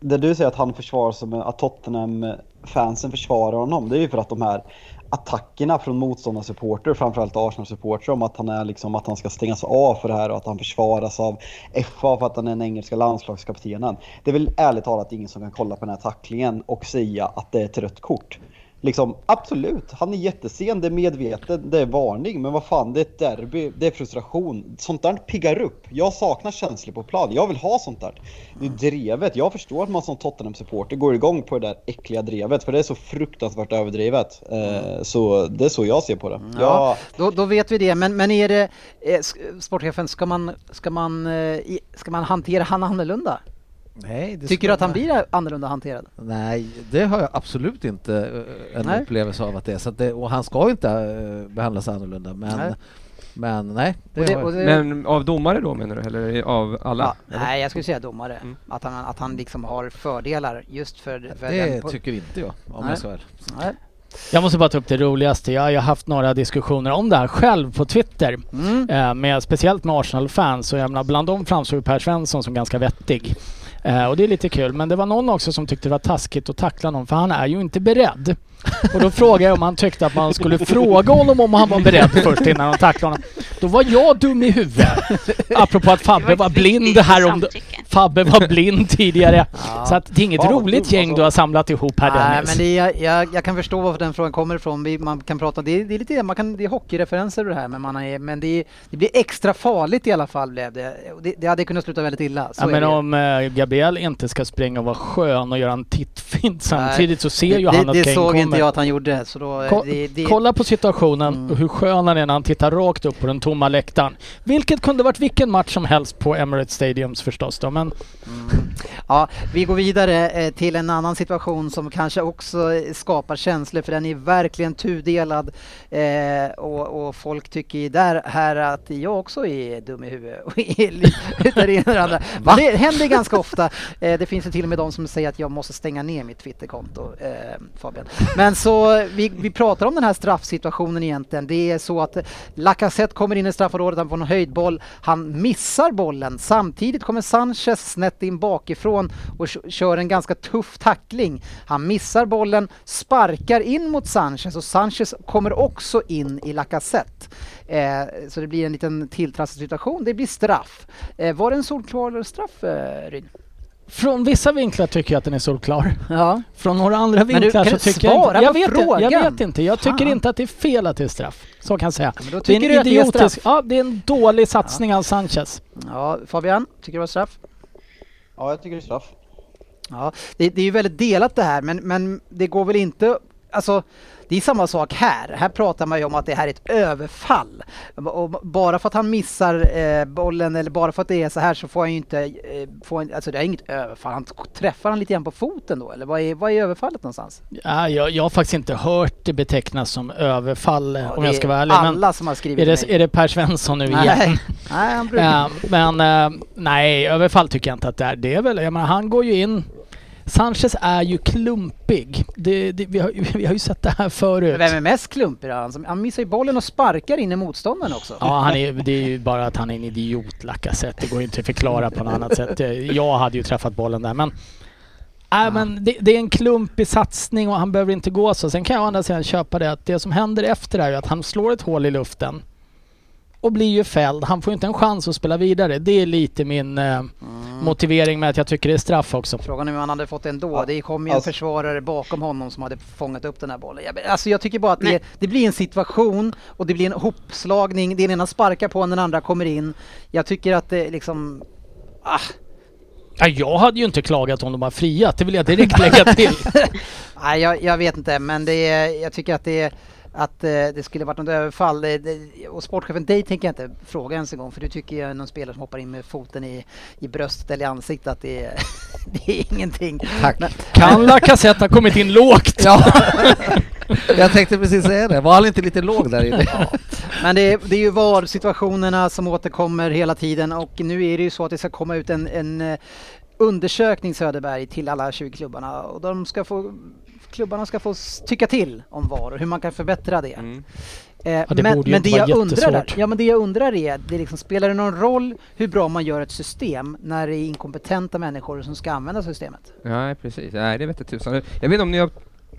det du säger att han försvarar som att Tottenham-fansen försvarar honom, det är ju för att de här attackerna från motståndarsupporter, framförallt Arsenal-supportrar om att han är liksom att han ska stängas av för det här och att han försvaras av FA för att han är den engelska landslagskaptenen. Det är väl ärligt talat ingen som kan kolla på den här tacklingen och säga att det är ett rött kort. Liksom, absolut, han är jättesen, det är medvetet, det är varning, men vad fan, det är ett derby, det är frustration. Sånt där piggar upp. Jag saknar känslor på plan, jag vill ha sånt där. Det är drevet, jag förstår att man som Tottenham-supporter går igång på det där äckliga drevet, för det är så fruktansvärt överdrivet. Eh, så det är så jag ser på det. Ja. Jag, Då, då vet vi det, men, men är det, eh, sportchefen, ska man, ska, man, eh, ska man hantera han annorlunda? Nej, det Tycker du att han blir annorlunda hanterad? Nej, det har jag absolut inte eh, en Nej. upplevelse av att det är. Så att det, och han ska ju inte eh, behandlas annorlunda. Men Nej. men, nej det, Och det, det, Men av domare då menar du, eller av alla? ja, nej, jag skulle säga domare. Mm. Att, han, att han liksom har fördelar just för, för det tycker inte jag, om Nej. jag ska väl. Nej. Jag måste bara ta upp det roligaste. Jag har haft några diskussioner om det här själv på Twitter. Mm. Eh, med, speciellt med Arsenal-fans. Och jag menar, bland dem framstår Per Svensson som ganska vettig. Eh, och det är lite kul. Men det var någon också som tyckte det var taskigt att tackla någon för han är ju inte beredd. Och då frågade jag om han tyckte att man skulle fråga honom om han var beredd först innan de tacklade honom. Då var jag dum i huvudet. Apropå att Fabbe var blind här om. Fabbe var blind tidigare. Ja. Så att det är inget Fan, roligt gäng du har samlat ihop här Nej, Dennis. men det är, jag, jag kan förstå var den frågan kommer ifrån. Vi, man kan prata, det är, det är lite man kan, det är hockeyreferenser och det här, men, man är, men det, är, det blir extra farligt i alla fall blev det. Det, det hade kunnat sluta väldigt illa. Så Ja, men det. om eh, Gabriel inte ska springa och vara skön och göra en tittfint samtidigt så ser ju det, han det, att det Kane kommer. Inte jag att han gjorde. Så då, Ko- det, det, Kolla på situationen Mm. och hur skön han är när han tittar rakt upp på den tomma läktaren. Vilket kunde varit vilken match som helst på Emirates Stadiums förstås då, men Ja, vi går vidare eh, till en annan situation som kanske också eh, skapar känslor för den är verkligen tudelad eh, och, och folk tycker där här att jag också är dum i huvudet och utav det ena andra. Det händer ganska ofta. Eh, det finns ju till och med de som säger att jag måste stänga ner mitt Twitterkonto, eh, Fabian. Men så vi, vi pratar om den här straffsituationen egentligen. Det är så att Lacazette kommer in i straffområdet, han får en höjdboll, han missar bollen. Samtidigt kommer Sanchez snett in bakifrån och kör en ganska tuff tackling. Han missar bollen, sparkar in mot Sanchez och Sanchez kommer också in i Lacazette. Eh, så det blir en liten tilltrasslig situation. Det blir straff. Eh, var det en solklar straff, eh, Ryn? Från vissa vinklar tycker jag att den är solklar. Ja. Från några andra du, vinklar kan så du tycker jag inte... Jag på vet, inte, jag frågan? vet inte. Jag tycker Fan. inte att det är fel att det är straff. Så kan jag säga. Men då Det är du en att det är idiotisk... straff? Ja, det är en dålig satsning av Sanchez. Ja, Fabian, tycker du det var straff? Ja, jag tycker det är straff. Ja, det, det är ju väldigt delat det här, men, men det går väl inte... Alltså, det är samma sak här. Här pratar man ju om att det här är ett överfall. Och bara för att han missar eh, bollen eller bara för att det är så här så får han ju inte... Eh, får han, alltså det är inget överfall. Han träffar han lite grann på foten då? Eller vad är, vad är överfallet någonstans? Ja, jag, jag har faktiskt inte hört det betecknas som överfall Ja, om jag ska vara ärlig. Men Alla som har skrivit är, det, mig. är det Per Svensson nu igen? Nej, nej han brukar... Men eh, nej, överfall tycker jag inte att det är. Det är väl, jag menar, han går ju in. Sanchez är ju klumpig. Det, det, vi, har, vi har ju sett det här förut. Vem är mest klumpig då? Han, han missar ju bollen och sparkar in i motståndaren också. Ja, han är, det är ju bara att han är en idiot, Lacazette. Det går ju inte att förklara på något annat sätt. Jag hade ju träffat bollen där, men... Äh, men det, det är en klumpig satsning och han behöver inte gå så. Sen kan jag å andra sidan köpa det att det som händer efter är ju att han slår ett hål i luften och blir ju fälld. Han får ju inte en chans att spela vidare. Det är lite min eh, motivering med att jag tycker det är straff också. Frågan är om han hade fått det ändå. Ja, Det kom ju en alltså- försvarare bakom honom som hade fångat upp den här bollen. Jag, alltså jag tycker bara att det, det blir en situation och det blir en hopslagning. Den ena sparkar på den andra kommer in. Jag tycker att det liksom... Ah, Ja, jag hade ju inte klagat om de var friat, det vill jag direkt lägga till. nej, jag, jag vet inte, men det är, jag tycker att det är att eh, det skulle varit något överfall. Det, det, och sportchefen, dig tänker jag inte fråga ens en gång för du tycker ju någon spelare som hoppar in med foten i, i bröstet eller i ansiktet att det är, det är ingenting. Tack. Men, Kan Lacazette ha kommit in lågt? Ja, jag tänkte precis säga det. Var han inte lite låg där inne? Men det är, det är ju VAR-situationerna som återkommer hela tiden och nu är det ju så att det ska komma ut en, en eh, undersökning Söderberg till alla 20 klubbarna och de ska få, klubbarna ska få tycka till om VAR och hur man kan förbättra det. Mm. Eh, det men borde ju men inte det vara jag undrar, där, ja, men det jag undrar är, det liksom, spelar det någon roll hur bra man gör ett system när det är inkompetenta människor som ska använda systemet? Nej, precis. Nej, det vet jag tusan. Jag vet inte om ni har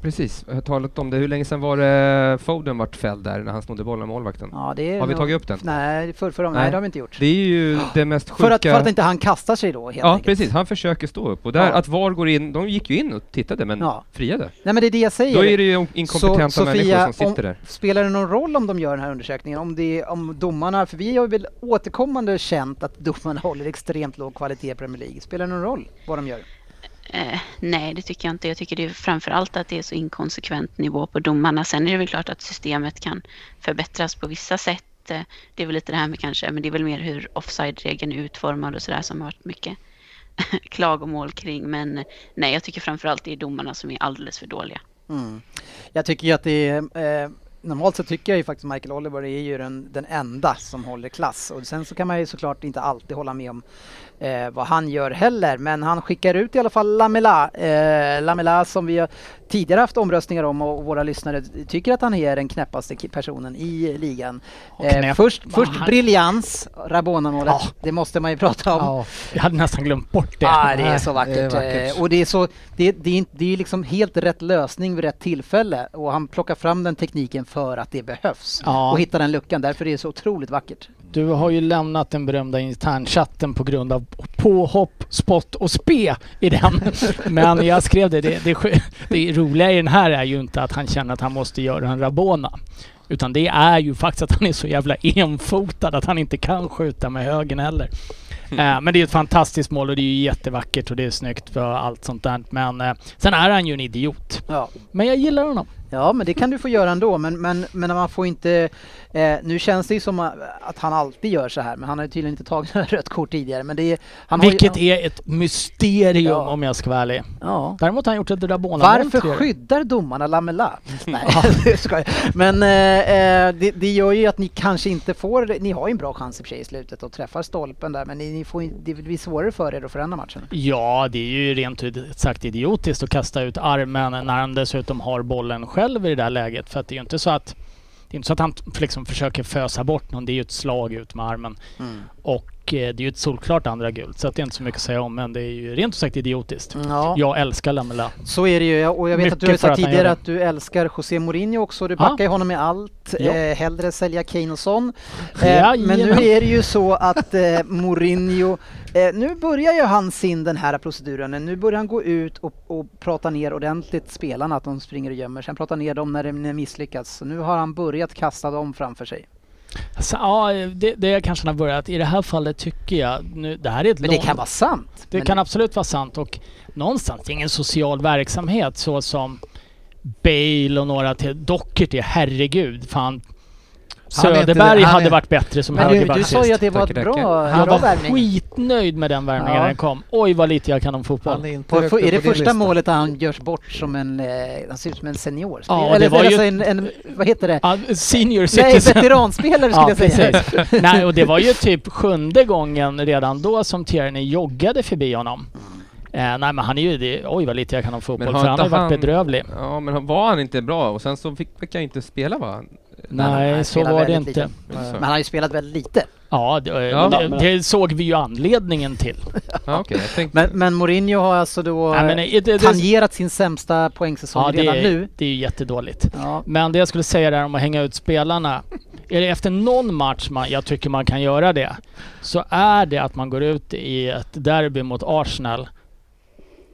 precis har talat om det. Hur länge sedan var det Foden vart fälld där när han snodde bollen av målvakten? Ja, Har vi tagit upp den? Nej, för, för, nej. Nej. det har vi inte gjort. Det är ju det mest sjuka... För att, för att inte han kastar sig då helt Ja, enkelt. precis. Han försöker stå upp och där, Ja. att VAR går in, de gick ju in och tittade men Ja. friade. Nej men det är det jag säger. Då är det ju inkompetenta Så, människor Sofia, som sitter om, där. Spelar det någon roll om de gör den här undersökningen? Om, det, om domarna, för vi har väl återkommande känt att domarna håller extremt låg kvalitet i Premier League. Spelar det någon roll vad de gör? Eh, nej, det tycker jag inte. Jag tycker det är framför allt att det är så inkonsekvent nivå på domarna. Sen är det väl klart att systemet kan förbättras på vissa sätt. Eh, det är väl lite det här med kanske, men det är väl mer hur offside-regeln är utformad och sådär som har varit mycket klagomål kring. Men eh, nej, jag tycker framförallt det är domarna som är alldeles för dåliga. Mm. Jag tycker ju att det är eh, Normalt så tycker jag ju faktiskt Michael Oliver är ju den, den enda som håller klass och sen så kan man ju såklart inte alltid hålla med om eh, vad han gör heller. Men han skickar ut i alla fall Lamela. Eh, Lamela som vi har tidigare haft omröstningar om och våra lyssnare tycker att han är den knäppaste personen i ligan. Eh, först först han... briljans, Rabona-målet. Ja. Det måste man ju prata om. Ja, jag hade nästan glömt bort det. Ja, det är så vackert. Det är vackert. Eh, och det är, så, det, det, är, det är liksom helt rätt lösning vid rätt tillfälle och han plockar fram den tekniken för att det behövs ja. och hittar den luckan. Därför är det så otroligt vackert. Du har ju lämnat den berömda internchatten på grund av påhopp, spott och spe i den. Men jag skrev det, det, det, det roliga i den här är ju inte att han känner att han måste göra en Rabona. Utan det är ju faktiskt att han är så jävla enfotad att han inte kan skjuta med högen heller. Mm. men det är ett fantastiskt mål och det är ju jättevackert och det är snyggt för allt sånt där. Men eh, sen är han ju en idiot. Ja. Men jag gillar honom. Ja, men det kan du få göra ändå. Men, men, men man får inte... Eh, nu känns det ju som att han alltid gör så här, men han har ju tydligen inte tagit några rött kort tidigare. Men det är, han Vilket ju, är ett mysterium ja. om jag ska vara ärlig. Ja. Däremot har han gjort ett Rabona Varför skyddar domarna Lamela? Nej, jag. Men eh, eh, det, det, gör ju att ni kanske inte får... Ni har ju en bra chans i och för sig i slutet och träffar stolpen där, men ni, ni får, det blir svårare för er att förändra matchen. Ja, det är ju rent ut sagt idiotiskt att kasta ut armen när han dessutom har bollen själv själv i det där läget. För att det är ju inte så att det är inte så att han liksom försöker fösa bort någon. Det är ju ett slag ut med armen. Mm. Och det är ju ett solklart andra gult så att det är inte så mycket att säga om men det är ju rent sagt idiotiskt. Ja. Jag älskar Lamela. Så är det ju och jag vet mycket att du har sagt tidigare att du älskar José Mourinho också. Du backar ju honom i allt. Eh, hellre sälja Kane och Son. Eh, men nu är det ju så att eh, Mourinho Eh, nu börjar ju han sin den här proceduren. Nu börjar han gå ut och, och prata ner ordentligt spelarna, att de springer och gömmer sig. Han pratar ner dem när de misslyckas. Så nu har han börjat kasta dem framför sig. Så, ja, det, det kanske han har börjat. I det här fallet tycker jag... Nu, det här är ett Men det kan vara sant. Det kan absolut vara sant och någonstans, det ingen social verksamhet så som Bale och några till. Dockert herregud, fan Söderberg hade är... varit bättre som högerback Du sa ju att det var ett bra Han var värvning. skitnöjd med den värvningen ja. den kom. Oj vad lite jag kan om fotboll. Är, på, är det första listan. målet han görs bort som en, eh, han ser ut som en senior? Ja, Eller det var alltså ju... en, en, vad heter det? Ja, senior citizen. Nej, veteranspelare skulle ja, jag säga. Nej, och det var ju typ sjunde gången redan då som Tierney joggade förbi honom. Eh, nej men han är ju, det, oj vad lite jag kan om fotboll, för han har ju varit bedrövlig. Ja men var han inte bra och sen så fick, fick han inte spela va? Nej, så var det inte. Lite. Men han har ju spelat väldigt lite. Ja, det, ja, det, det såg vi ju anledningen till. ja, okay, men, men Mourinho har alltså då Nej, men det, tangerat sin sämsta poängsäsong ja, redan är, nu. Det är ju jättedåligt. Ja. Men det jag skulle säga där om att hänga ut spelarna. Är det efter någon match man, jag tycker man kan göra det, så är det att man går ut i ett derby mot Arsenal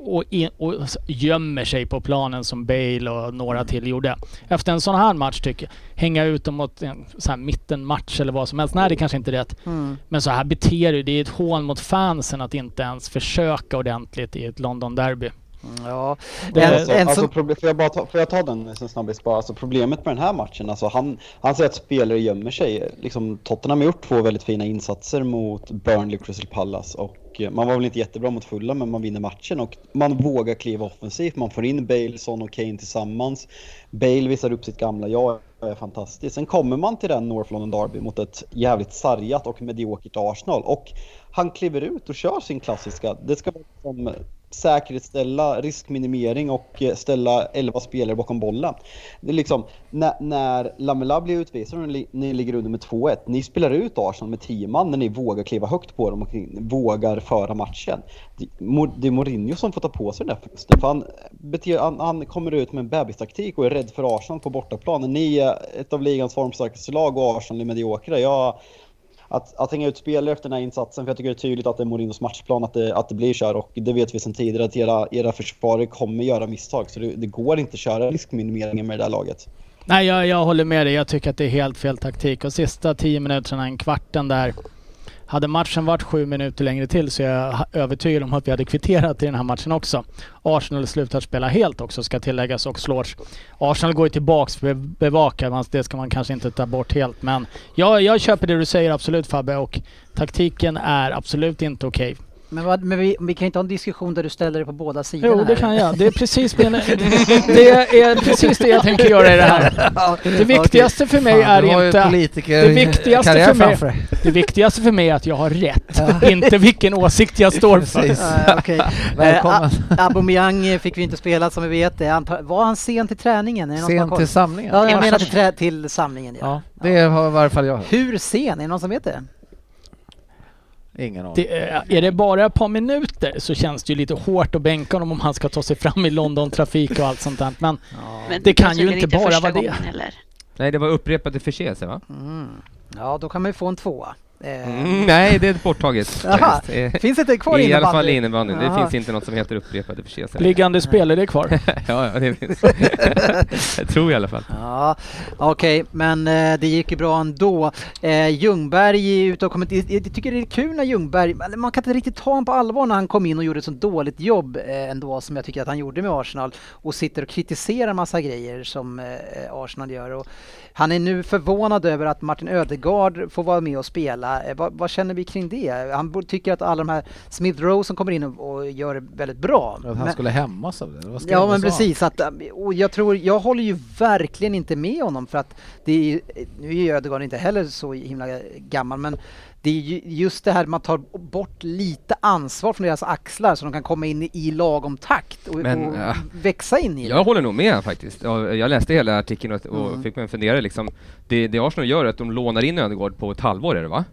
och, in, och gömmer sig på planen som Bale och några till gjorde. Efter en sån här match tycker jag, hänga ut dem mot en sån här mittenmatch eller vad som helst. Nej, det kanske inte är rätt. Mm. Men så här beter du Det är ett hån mot fansen att inte ens försöka ordentligt i ett London-derby. Ja. Det, alltså, en, alltså, får, jag bara ta, får jag ta den sen snabbis bara? Alltså, problemet med den här matchen, alltså, han, han säger att spelare gömmer sig. Liksom, Tottenham har gjort två väldigt fina insatser mot Burnley och Crystal Palace och Eh, man var väl inte jättebra mot fulla men man vinner matchen och man vågar kliva offensivt. Man får in Bale, Son och Kane tillsammans. Bale visar upp sitt gamla jag är fantastiskt. Sen kommer man till den North London Derby mot ett jävligt sargat och mediokert Arsenal och han kliver ut och kör sin klassiska. Det ska vara liksom som säkerhetsställa, riskminimering och eh, ställa 11 spelare bakom bollen. Det är liksom, när, när Lamela blir utvisad och ni, ni ligger under med 2-1, ni spelar ut Arsenal med 10 man när ni vågar kliva högt på dem och vågar föra matchen. Det är Mourinho som får ta på sig den där förlusten, för han, beter, han, han kommer ut med en bebistaktik och är rädd för Arsenal på bortaplan. Ni är ett av ligans formstarkaste lag och Arsenal är mediokra. Jag att, att hänga ut spelare efter den här insatsen, för jag tycker det är tydligt att det är Morinos matchplan att det, att det blir så här och det vet vi sedan tidigare att era, era försvarare kommer göra misstag så det, det går inte att köra riskminimeringen med det där laget. Nej, jag, jag håller med dig. Jag tycker att det är helt fel taktik och sista tio minuterna, en kvarten där hade matchen varit sju minuter längre till så är jag övertygad om att vi hade kvitterat i den här matchen också. Arsenal slutar spela helt också ska tilläggas och slår. Arsenal går ju tillbaks för att bevaka, det ska man kanske inte ta bort helt men jag, jag köper det du säger absolut Fabbe och taktiken är absolut inte okej. Okay. Men, vad, men vi, vi kan inte ha en diskussion där du ställer dig på båda sidorna. Jo, det här. kan jag. Det är precis, min, det är precis det jag tänker göra i det här. Det viktigaste för mig Fan, är inte... politiker det viktigaste för mig-. Det viktigaste för mig är att jag har rätt, inte vilken åsikt jag står för. Uh, okay. Välkommen. Aubameyang eh, fick vi inte spela som vi vet. Antar- Var han sen till träningen? Är koll? till samlingen. Ja, jag Ja. menar till, till samlingen. Ja. Ja, det har i varje fall jag. Hur sen? Är det någon som vet det? Ingen aning. Det, är- det bara ett par minuter så känns det ju lite hårt att bänka honom om han ska ta sig fram i London-trafik och allt sånt där. Men Men Det kan ju inte bara vara det. gången. Nej, det var upprepade förseelser va? Mm. Ja, då kan man ju få en tvåa. Eh, Mm, nej, det är borttaget. Finns det inte kvar I alla fall i innebandy? innebandyn. Det finns inte något som heter upprepade förseelser. liggande spel, är det kvar? ja, ja, det finns. jag tror i alla fall. Ja, okej, men eh, det gick ju bra ändå. Eh, Ljungberg är ute och kommit. Jag tycker det är kul när Ljungberg, man kan inte riktigt ta honom på allvar när han kom in och gjorde ett så dåligt jobb eh, ändå som jag tycker att han gjorde med Arsenal och sitter och kritiserar massa grejer som eh, Arsenal gör. Och han är nu förvånad över att Martin Ödegaard får vara med och spela. Eh, vad, vad känner vi kring det? Han tycker att alla de här Smith Rowe som kommer in och, och gör väldigt bra. Att han Men- skulle hämmas av det? Ja men precis, att, och jag tror, jag håller ju verkligen inte med honom för att det är nu är ju Ödegaard inte heller så himla gammal men det är ju just det här man tar bort lite ansvar från deras axlar så de kan komma in i lagom takt och, Men, och ja. växa in i det. Jag håller nog med faktiskt. Ja, Jag läste hela artikeln och, och Mm. fick mig fundera liksom. Det, det Arsenal gör är att de lånar in Ödegaard på ett halvår är det va?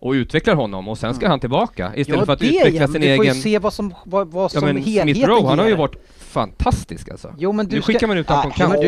Och utvecklar honom och sen ska han tillbaka istället för att utveckla ja, men sin du får ju egen... se vad som, vad, vad Ja som men helheten Smith Rowe, han har ju varit fantastisk alltså. Jo men du nu ska... skickar man ut honom Ah, kant. men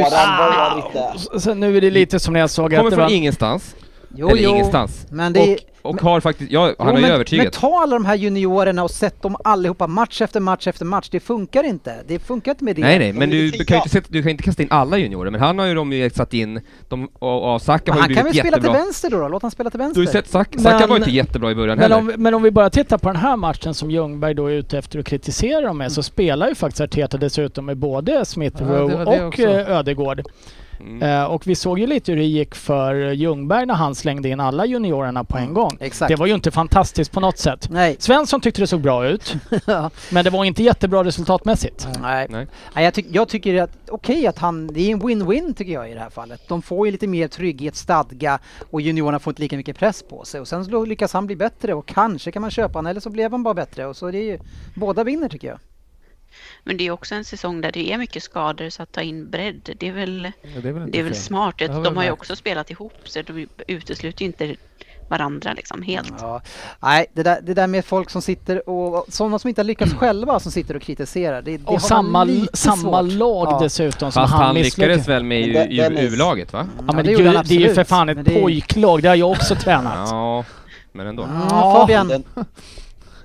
du-. Så nu är det lite som när jag såg att Kommer det från var... ingenstans. Jo, eller jo, ingenstans. men det är- och, och har faktiskt, ja, han Jo, har ju men, övertygat. Men ta alla de här juniorerna och sätt dem allihopa match efter match efter match. Det funkar inte. Det funkar inte med det. Nej nej, men du, du, kan ju inte sätta, du kan inte kasta in alla juniorer, men han har ju de ju satt in, de, och, och Saka Men har han ju kan väl blivit spela till jättebra. vänster då, då? Låt han spela till Du har vänster. sett Saka, Saka Men- var inte jättebra i början Men heller. om, men om vi bara tittar på den här matchen som Ljungberg då är ute efter att kritisera dem med så spelar ju faktiskt Arteta dessutom med både Smith Ja, Rowe det och också. eh, Ödegård. Mm. Eh, och vi såg ju lite hur det gick för Ljungberg när han slängde in alla juniorerna på en gång. Exakt. Det var ju inte fantastiskt på något sätt. Nej. Svensson tyckte det såg bra ut, Ja. men det var inte jättebra resultatmässigt. Nej. Nej. Nej, jag, tyck, jag tycker att okej att han, det är en win-win tycker jag i det här fallet. De får ju lite mer trygghet, stadga och juniorerna får inte lika mycket press på sig. Och sen lyckas han bli bättre och kanske kan man köpa honom eller så blev han bara bättre. Och så är det ju, båda vinner tycker jag. Men det är också en säsong där det är mycket skador så att ta in bredd, det är väl, Ja, det är väl det är väl smart. Det har De har ju också spelat ihop så de utesluter ju inte varandra liksom helt. Ja. Nej, det där, det där med folk som sitter och sådana som inte har lyckats själva som sitter och kritiserar. Det, det Och samma, samma svårt. lag Ja. dessutom som Fast han, han lyckades väl med U-laget va? Ja, Ja, men det det, han ju- det är ju för fan ett det är- pojklag, det har jag också tränat. Ja, men ändå. Ja, Fabian. Den,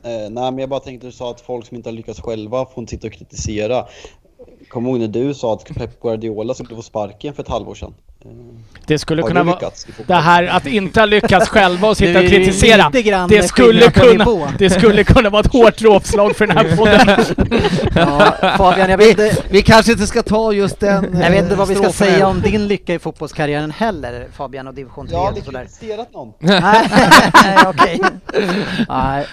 Eh, nej men jag bara tänkte du sa att folk som inte har lyckats själva får inte sitta och kritisera. Kom ihåg när du sa att Pep Guardiola skulle få sparken för ett halvår sedan. Eh, Det skulle Har kunna vara... Det här att inte ha lyckats själva och sitta och det kritisera. Det skulle, kunna, det skulle kunna vara ett hårt dråpslag för den här podden. Ja, Fabian, jag vet inte, Vi kanske inte ska ta just den jag vet inte vad vi ska säga här. om din lycka i fotbollskarriären heller Fabian och division 3 Jag har aldrig sådär. kritiserat någon. Nej, okej. Nej,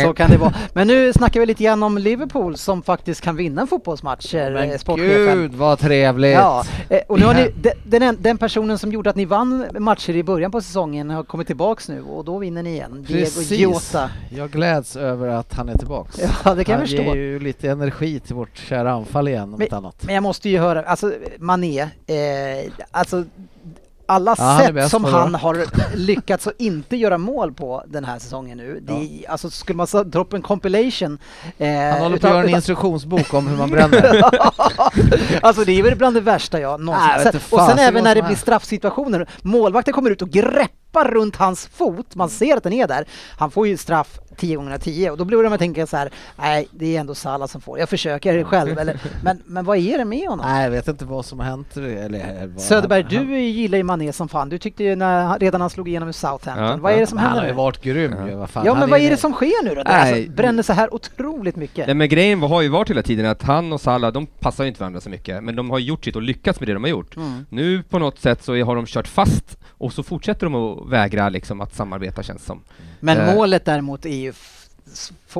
eh, så kan det vara. Men nu snackar vi lite grann om Liverpool som faktiskt kan vinna fotbollsmatcher, Men eh, sportchefen. gud vad trevligt! Ja, eh, och nu har ni, de- den, en- den personen som gjorde att ni vann matcher i början på säsongen har kommit tillbaks nu och då vinner ni igen. Diego Precis. Jota. Jag gläds över att han är tillbaks. Ja, det kan jag han förstå. ger ju lite energi till vårt kära anfall igen om Men- annat. Men jag måste ju höra, alltså Mané, eh, alltså alla Ja, sätt som det. han har lyckats att inte göra mål på den här säsongen nu. Det är, alltså skulle man dra upp en compilation. Eh, Han håller på att göra en instruktionsbok om hur man bränner. alltså det är väl bland det värsta jag någonsin sett. Och sen även när det blir straffsituationer. Målvakten kommer ut och greppar runt hans fot. Man ser att den är där. Han får ju straff 10 gånger 10 och då blir det man tänka så här. Nej, det är ändå Salah som får. Jag försöker själv. Eller, men, men vad är det med honom? Nej, jag vet inte vad som har hänt. Eller, vad Söderberg, han, du gillar ju Mané som fan. Du tyckte ju när, han- redan han slog igenom i Southampton. Ja, vad är det som Han händer har ju varit grym Ja. ju, vad fan. Ja, Han men vad är det som sker nu då? Det alltså, bränner så här otroligt mycket. Nej men grejen har ju varit hela tiden att han och Salah, de passar ju inte varandra så mycket, men de har gjort sitt och lyckats med det de har gjort. Mm. Nu på något sätt så har de kört fast och så fortsätter de att vägra liksom att samarbeta känns som. Men Eh. målet däremot är ju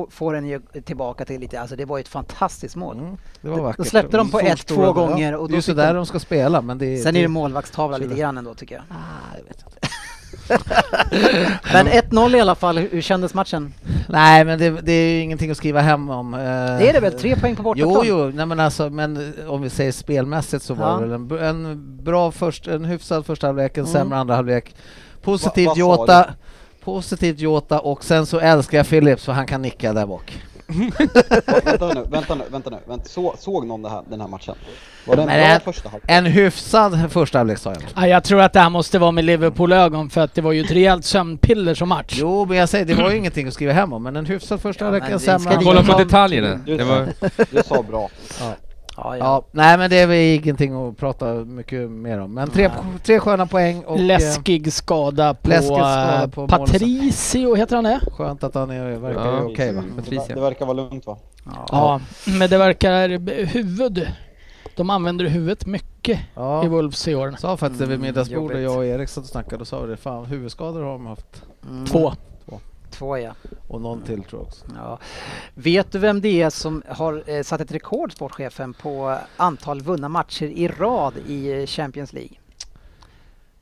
får en ju tillbaka till lite, alltså det var ju ett fantastiskt mål. Mm, det var Då vackert. släppte de på Så ett, två gånger och Det då är så fick där de- de ska spela men det Sen är det målvaktstavla lite det- grann ändå tycker jag. Ah, jag vet inte. Men 1-0 i alla fall, hur kändes matchen? Nej men det, det är ju ingenting att skriva hem om. Det är det väl? Tre poäng på bortaplan? Jo, jo, nej men alltså, men om vi säger spelmässigt så var Ja. det väl en, en bra först, en hyfsad första halvlek, en Mm. sämre andra halvlek. Positivt Va- Jota, positivt Jota och sen så älskar jag Philips för han kan nicka där bak. Vänta nu, vänta nu, vänta nu. Vänta. Så, såg någon det här, den här matchen? Var det en Men bra första halvlek? En hyfsad första halvlek sa jag. Ja, jag tror att det här måste vara med Liverpool-ögon för att det var ju ett rejält sömnpiller som match. Jo, men jag säger det var ju ingenting att skriva hem om, men en hyfsad första Ja, halvlek, en vi sämre. Kolla på Ja. detaljerna. Du, Det var, du sa bra. Ja, ja. Ja, nej men det är väl ingenting att prata mycket mer om. Men tre, tre sköna poäng och eh, Läskig skada på, läskig skada eh, på Patricio, heter han det? skönt att han är, verkar Ja. okej va? Patricia. Det verkar vara lugnt va? Ja, men det verkar huvud. De använder huvudet mycket i Ja. Wolves i år. Sa faktiskt det vid Mm, middagsbordet, jag och Erik satt och snackade och sa det, fan huvudskador har de haft. Mm. Två. Två ja. Och någon till tror jag också. ja. Vet du vem det är som har eh, satt ett rekord, sportchefen, på antal vunna matcher i rad i eh, Champions League?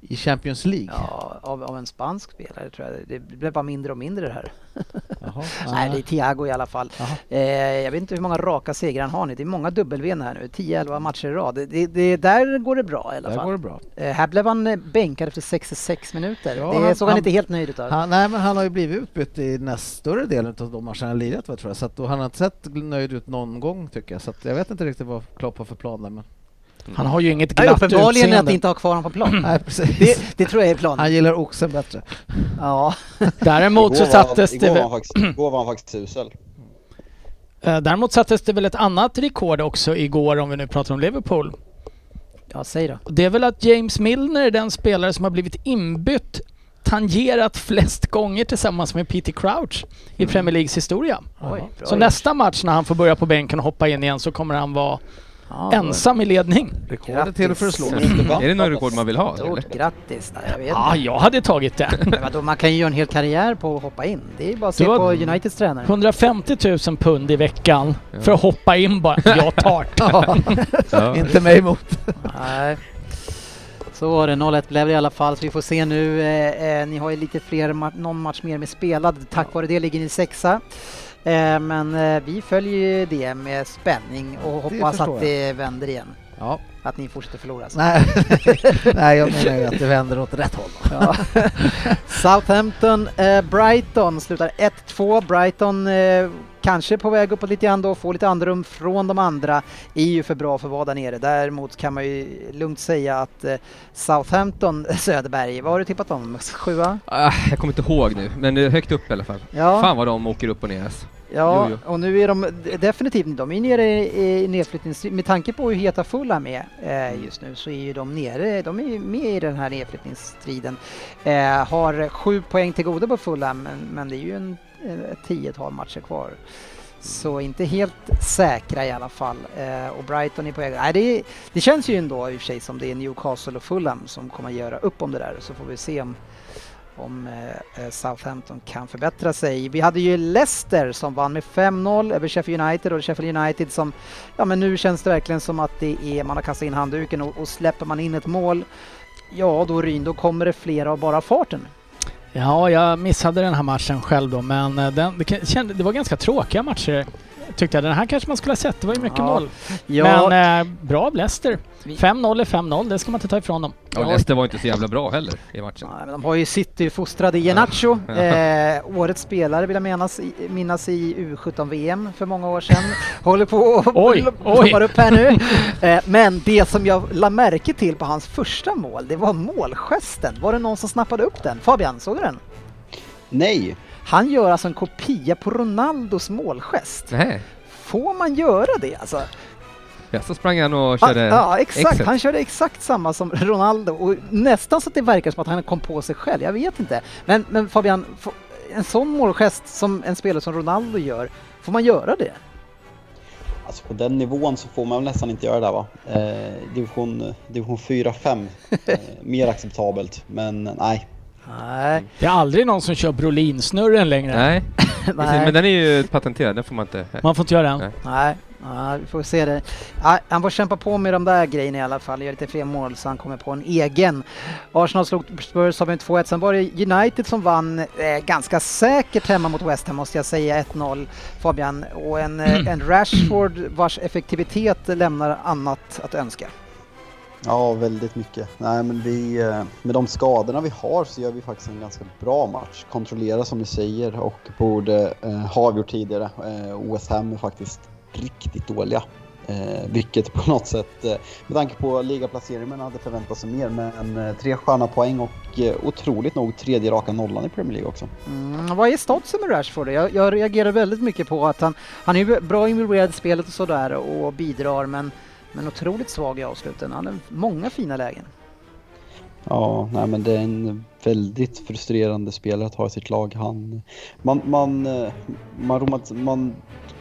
I Champions League? Ja, av, av en spansk spelare tror jag. Det blev bara mindre och mindre det här. Jaha. Nej, det är Thiago i alla fall. Eh, jag vet inte hur många raka segrar han har nu. Det är många dubbelvinn här nu. 10-11 matcher i rad. Det, det, där går det bra i alla Där fall. går det bra. Eh, här blev han eh, bänkad efter 66 minuter. Ja, det han- såg han, han- inte helt nöjd utav. Han, nej men han har ju blivit utbytt i näst större delen av de matcherna han lirat va, tror jag. Så att, han har inte sett nöjd ut någon gång tycker jag. Så att, jag vet inte riktigt vad Klopp har för plan där men... Han har ju inget Ja, glatt uppenbarligen att utseende. inte ha kvar honom på plan. Nej precis. Det, det tror jag är planen. Han gillar oxen bättre. Ja. Däremot så sattes det igår var faktiskt, igår var han faktiskt usel. eh, däremot sattes det väl ett annat rekord också igår om vi nu pratar om Liverpool. ja, säg då. Det är väl att James Milner är den spelare som har blivit inbytt tangerat flest gånger tillsammans med Peter Crouch i Premier Leagues historia. Oj, Så nästa match när han får börja på bänken och hoppa in igen så kommer han vara Ja, ensam i ledning. Rekordet till för att slå. Är det något rekord man vill ha? Eller? Stort grattis. Nej, jag vet Ja, inte. jag hade tagit det. Men vadå, man kan ju göra en hel karriär på att hoppa in. Det är bara att se på Uniteds tränare. 150 000 pund i veckan för att hoppa in bara. Jag tar det. Ja. Inte mig emot. Nej. Så var det, 0-1 blev det i alla fall, så vi får se nu. Eh, eh, ni har ju lite fler, ma- någon match mer med spelad. Tack vare det ligger ni sexa. Eh, men eh, vi följer ju det med spänning och hoppas att det vänder igen. Ja. Att ni fortsätter förlora. Nej. Nej, jag menar ju att det vänder åt rätt håll. Ja. Southampton, eh, Brighton slutar 1-2. Brighton eh, kanske på väg uppåt lite grann då, får lite andrum från de andra. Är ju för bra för att vara där nere. Däremot kan man ju lugnt säga att eh, Southampton, Söderberg, vad har du tippat dem? Sjua? Ah, jag kommer inte ihåg nu, men det är högt upp i alla fall. Ja, Fan vad de åker upp och ner. alltså. ja jo, och nu är de definitivt, de är nere i i nedflyttnings... Med tanke på hur heta Fulham är eh, just nu så är ju de nere, de är ju med i den här nedflyttningsstriden. Eh, har sju poäng till godo på Fulham men, men det är ju en, ett tiotal matcher kvar. Så inte helt säkra i alla fall. Eh, och Brighton är på väg. Nej, det, det känns ju ändå i och för sig som det är Newcastle och Fulham som kommer att göra upp om det där. Så får vi se om, om eh, eh Southampton kan förbättra sig. Vi hade ju Leicester som vann med 5-0 över Sheffield United och Sheffield United som, ja men nu känns det verkligen som att det är, man har kastat in handduken och, och släpper man in ett mål, ja då Ryn, då kommer det fler av bara farten. Ja, jag missade den här matchen själv då, men eh, den, det, kände, det var ganska tråkiga matcher. Tyckte jag. Den här kanske man skulle ha sett. Det var ju mycket Ja. mål. Ja, Men eh, bra av Leicester. Vi- 5-0 är 5-0, det ska man inte ta ifrån dem. Och Leicester var inte så jävla bra heller i matchen. Nej, men de har ju City-fostrade Iheanacho, eh, årets spelare vill jag menas, i- minnas i U17-VM för många år sedan. Håller på och Oj, oj. ploppar upp här nu. Eh, men det som jag la märke till på hans första mål, det var målgesten. Var det någon som snappade upp den? Fabian, såg du den? Nej! Han gör alltså en kopia på Ronaldos målgest. Nej. Får man göra det alltså? Ja, så sprang han och Ja, körde ja, exakt. exet. Han körde exakt samma som Ronaldo och nästan så att det verkar som att han kom på sig själv. Jag vet inte. Men, men Fabian, en sån målgest som en spelare som Ronaldo gör, får man göra det? Alltså på den nivån så får man nästan inte göra det va? Eh, division, division 4-5, eh, mer acceptabelt. Men nej. Nej. Det är aldrig någon som kör Brolin-snurren längre. Nej, Precis, Nej. men den är ju patenterad, den får man inte... Man får inte göra Nej. det. Nej, ja, vi får se det. Ja, han får kämpa på med de där grejerna i alla fall. Gör lite fler mål så han kommer på en egen. Arsenal slog Spurs med 2-1. Sen var det United som vann eh, ganska säkert hemma mot West Ham måste jag säga. 1-0 Fabian. Och en, eh, en Rashford vars effektivitet lämnar annat att önska. Ja, väldigt mycket. Nej, men vi, eh, med de skadorna vi har så gör vi faktiskt en ganska bra match. Kontrollera som du säger och borde eh, ha avgjort tidigare. Eh, OS Ham är faktiskt riktigt dåliga. Eh, vilket på något sätt, eh, med tanke på ligaplaceringen, man hade förväntat sig mer. Men eh, tre sköna poäng och eh, otroligt nog tredje raka nollan i Premier League också. Mm, vad är statusen med Rashford? Jag, jag reagerar väldigt mycket på att han, han är ju bra involverad i spelet och sådär och bidrar men, men otroligt svag i avsluten. Han har många fina lägen. Ja, nej men det är en väldigt frustrerande spelare att ha i sitt lag. Han, man, man, eh, man, man, man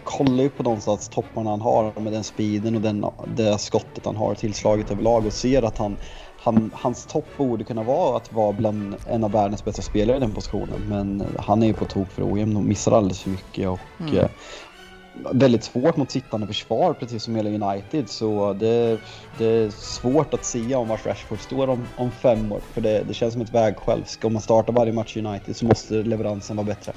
kollar ju på någonstans topparna han har med den speeden och den, det skottet han har tillslaget överlag och ser att han, han, hans topp borde kunna vara att vara bland en av världens bästa spelare i den positionen. Men han är ju på tok för ojämn och missar alldeles för mycket och Mm väldigt svårt mot sittande försvar precis som hela United så det, det är svårt att säga om vart Rashford står om, om fem år för det, det känns som ett vägskäl. Ska man starta varje match i United så måste leveransen vara bättre.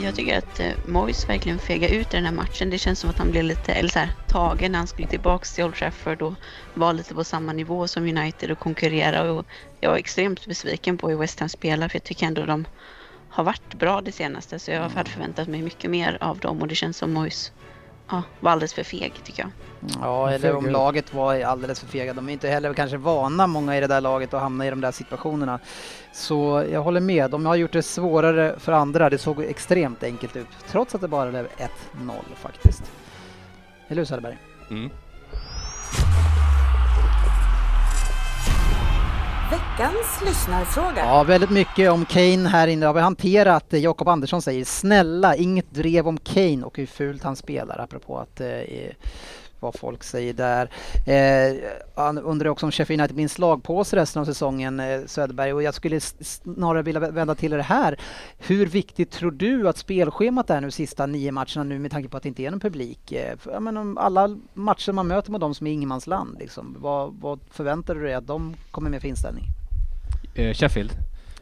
Jag tycker att eh, Moyes verkligen fegade ut i den här matchen. Det känns som att han blev lite eller så här, tagen när han skulle tillbaks till Old Trafford och var lite på samma nivå som United och konkurrera. Och jag var extremt besviken på hur West Ham spelar för jag tycker ändå de har varit bra det senaste så jag hade förväntat mig mycket mer av dem och det känns som Moyes ja, var alldeles för feg tycker jag. Ja, eller om laget var alldeles för fega. De är inte heller kanske vana, många i det där laget, att hamna i de där situationerna. Så jag håller med. De har gjort det svårare för andra. Det såg extremt enkelt ut, trots att det bara blev 1-0 faktiskt. Eller hur Söderberg? Mm. Veckans lyssnarfråga. Ja, väldigt mycket om Kane här inne har vi hanterat. Eh, Jakob Andersson säger snälla, inget drev om Kane och hur fult han spelar, apropå att eh, vad folk säger där. Eh, han undrar också om Sheffield United en slagpåse resten av säsongen, eh, Söderberg. Och jag skulle snarare vilja vända till det här. Hur viktigt tror du att spelschemat är nu sista nio matcherna nu med tanke på att det inte är någon publik? Eh, för, om alla matcher man möter med dem som är ingenmansland, liksom, vad, vad förväntar du dig att de kommer med för inställning? Eh, Sheffield,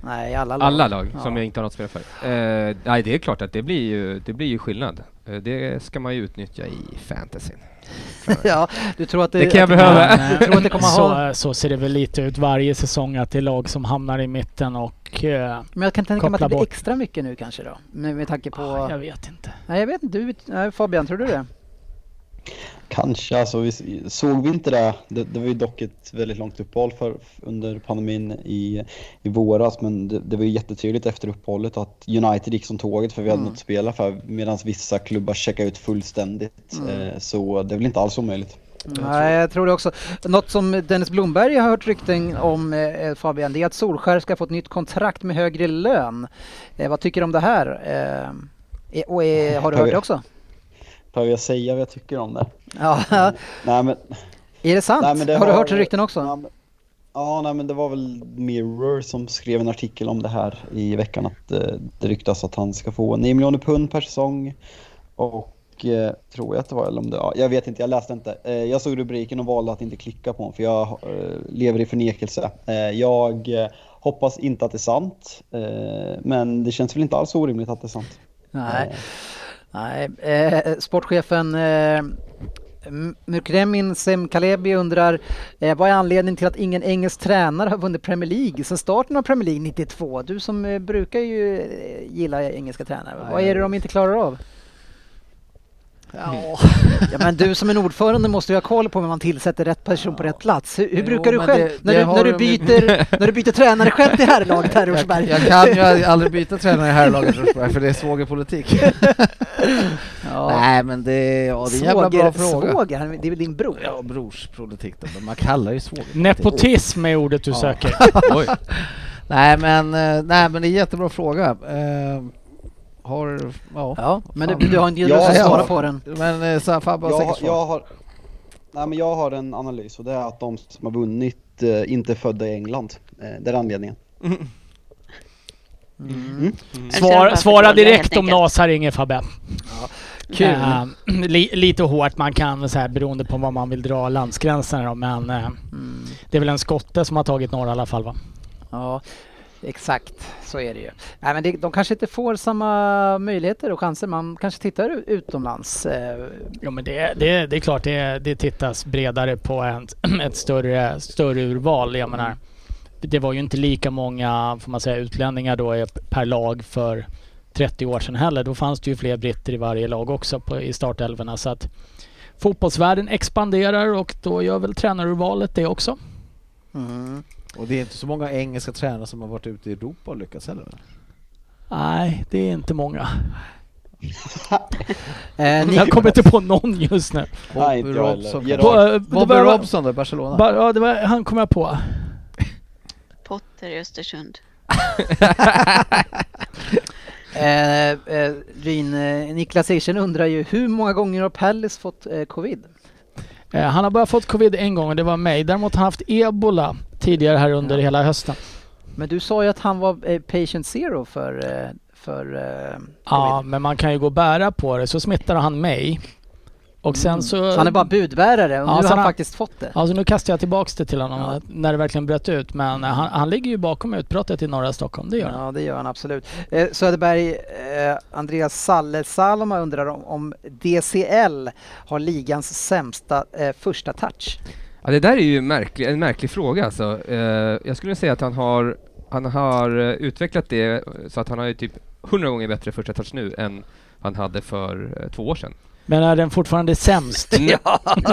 Nej, alla lag. alla lag som Ja. jag inte har något spel för. Eh, nej, det är klart att det blir ju, det blir ju skillnad. Eh, det ska man ju utnyttja i fantasyn. ja, du tror att det, Det kan jag behöva. Du tror att det kommer ha... så, så ser det väl lite ut varje säsong att det är lag som hamnar i mitten och... eh, Men jag kan tänka mig att det blir bort. extra mycket nu kanske då? Med, med tanke på... ah, jag vet inte. Nej, jag vet inte. Du, nej, Fabian, tror du det? Kanske, alltså vi, såg vi inte det? det? Det var ju dock ett väldigt långt uppehåll för, under pandemin i, i våras men det, det var ju jättetydligt efter uppehållet att United gick som tåget för vi hade Mm. något att spela för medan vissa klubbar checkade ut fullständigt. Mm. Eh, så det är väl inte alls omöjligt. Nej, jag tror det också. Något som Dennis Blomberg har hört rykten om, eh, Fabian, det är att Solskär ska få ett nytt kontrakt med högre lön. Eh, vad tycker du om det här? Eh, och eh, har du hört det också? Behöver jag säga vad jag tycker om det? Ja, Nej men är det sant? Nej, men det har du hört rykten också? Ja, men- Ja, nej, men det var väl Mirror som skrev en artikel om det här i veckan att eh, det ryktas att han ska få 9 miljoner pund per säsong och eh, tror jag att det var, eller om det, ja, jag vet inte, jag läste inte. Eh, jag såg rubriken och valde att inte klicka på den för jag eh, lever i förnekelse. Eh, jag eh, hoppas inte att det är sant, men det känns väl inte alls orimligt att det är sant. Nej. Nej, eh, sportchefen eh, Mukremin Semkalebi undrar eh, vad är anledningen till att ingen engelsk tränare har vunnit Premier League sedan starten av Premier League 92? Du som eh, brukar ju eh, gilla engelska tränare, vad är det de inte klarar av? Ja. ja men du som är ordförande måste ju ha koll på om man tillsätter rätt person på rätt plats. Hur, hur Jo, brukar du själv, det- när, det du, när, du byter, när du byter tränare själv till herrlaget här i Jag, Rosberg? jag kan ju aldrig byta tränare i herrlaget Rosberg för det är svågerpolitik. Ja. Nej men det, ja, det är en jävla bra fråga. Svåger, det är väl din bror? Ja, brorspolitik då, men man kallar ju svågerpolitik. Nepotism är ordet du Ja. söker. Oj. Nej men, eh, nej men det är en jättebra fråga. Eh, har, ja. Ja, men du, du har inte lust Ja, att ja. svara på den. Men eh, så här, Fabbe har jag, säkert har- svar. jag har Nej men jag har en analys och det är att de som har vunnit eh, inte är födda i England. Eh, det är anledningen. Mm. Eller Svar, bara svara för dåliga, direkt om enkelt. NAS här ringer Fabbe. Kul. Eh, li, lite hårt, man kan så här, beroende på vad man vill dra landsgränserna då, men Mm. det är väl en skotte som har tagit några i alla fall va? Ja, exakt så är det ju. Nej, men det, de kanske inte får samma möjligheter och chanser. Man kanske tittar utomlands. Eh, Jo men det, det, det är klart det, det tittas bredare på ett, ett större, större urval. Jag menar, det var ju inte lika många får man säga, utlänningar då per lag för 30 år sedan heller. Då fanns det ju fler britter i varje lag också på, i startelvorna. Så att fotbollsvärlden expanderar och då gör väl tränarurvalet det också. mm. Och det är inte så många engelska tränare som har varit ute i Europa och lyckats heller. Nej, det är inte många. eh, ni, Jag kommer inte på någon just nu. Nej, inte Bobby Robson. eh, det Bobby var- Robson då, i Barcelona? Ba, ja, det var, han kom jag på. Potter i Östersund. eh, eh, Ryn, eh, Niklas Eriksen undrar ju hur många gånger har Pellis fått eh, covid? Eh, han har bara fått covid en gång och det var mig. Däremot har han haft ebola tidigare här under Ja. hela hösten. Men du sa ju att han var eh, patient zero för, eh, för eh, Ja, men man kan ju gå och bära på det. Så smittar han mig. Och sen Mm. så... Så han är bara budbärare och Ja, nu så har han han- faktiskt fått det. Alltså nu kastar jag tillbaks det till honom Ja. när det verkligen bröt ut. Men han, han ligger ju bakom utbrottet i norra Stockholm, det gör han. Ja, det gör han absolut. Eh, Söderberg, eh, Andreas Salle Saloma undrar om, om DCL har ligans sämsta eh, första touch. Ja, det där är ju märklig, en märklig fråga alltså. Eh, jag skulle säga att han har, han har eh, utvecklat det eh, så att han har ju typ hundra gånger bättre första touch nu än han hade för eh, två år sedan. Men är den fortfarande sämst?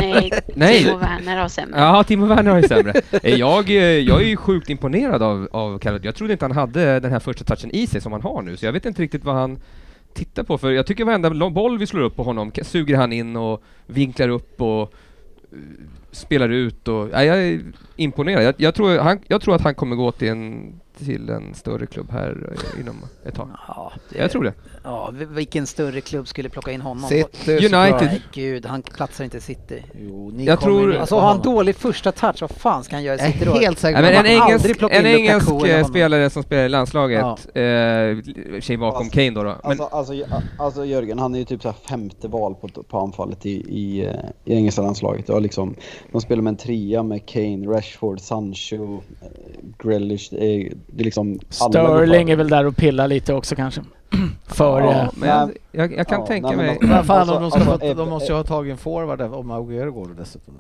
Nej, Nej. Timo Werner har sämre. Ja, Timo Werner har ju sämre. Jag, jag är ju sjukt imponerad av, av Kalle. Jag trodde inte han hade den här första touchen i sig som han har nu, så jag vet inte riktigt vad han tittar på. För jag tycker varenda boll vi slår upp på honom suger han in och vinklar upp och spelar ut och... nej jag är imponerad. Jag, jag, tror, han, jag tror att han kommer gå till en, till en större klubb här eh, inom ett tag. Ja, det, Jag tror det. Ja, vi- vilken större klubb skulle plocka in honom? City United. Nej, gud, han platsar inte i City. Jo, ni Jag kommer tror- in Alltså har han dålig första touch, vad fan ska han göra i City då? helt säker Ja, men en engelsk, en engelsk eh, spelare som spelar i landslaget, eh, i sig bakom Alltså- Kane då. då. Men, Alltså, alltså, alltså Jörgen, han är ju typ så här femte val på, på anfallet i, i, eh, i engelska landslaget. Var liksom, de spelar med en trea med Kane, Rashford, Sancho, eh, Grealish. Det liksom Sterling är väl där och pillar lite också kanske. För... Ja. eh, men jag, jag, jag kan Ja, tänka nej, men mig... de- Men fan, Alltså- om de, ska alltså, få, eh, de måste ju eh, ha tagit en forward om Aguero går det dessutom.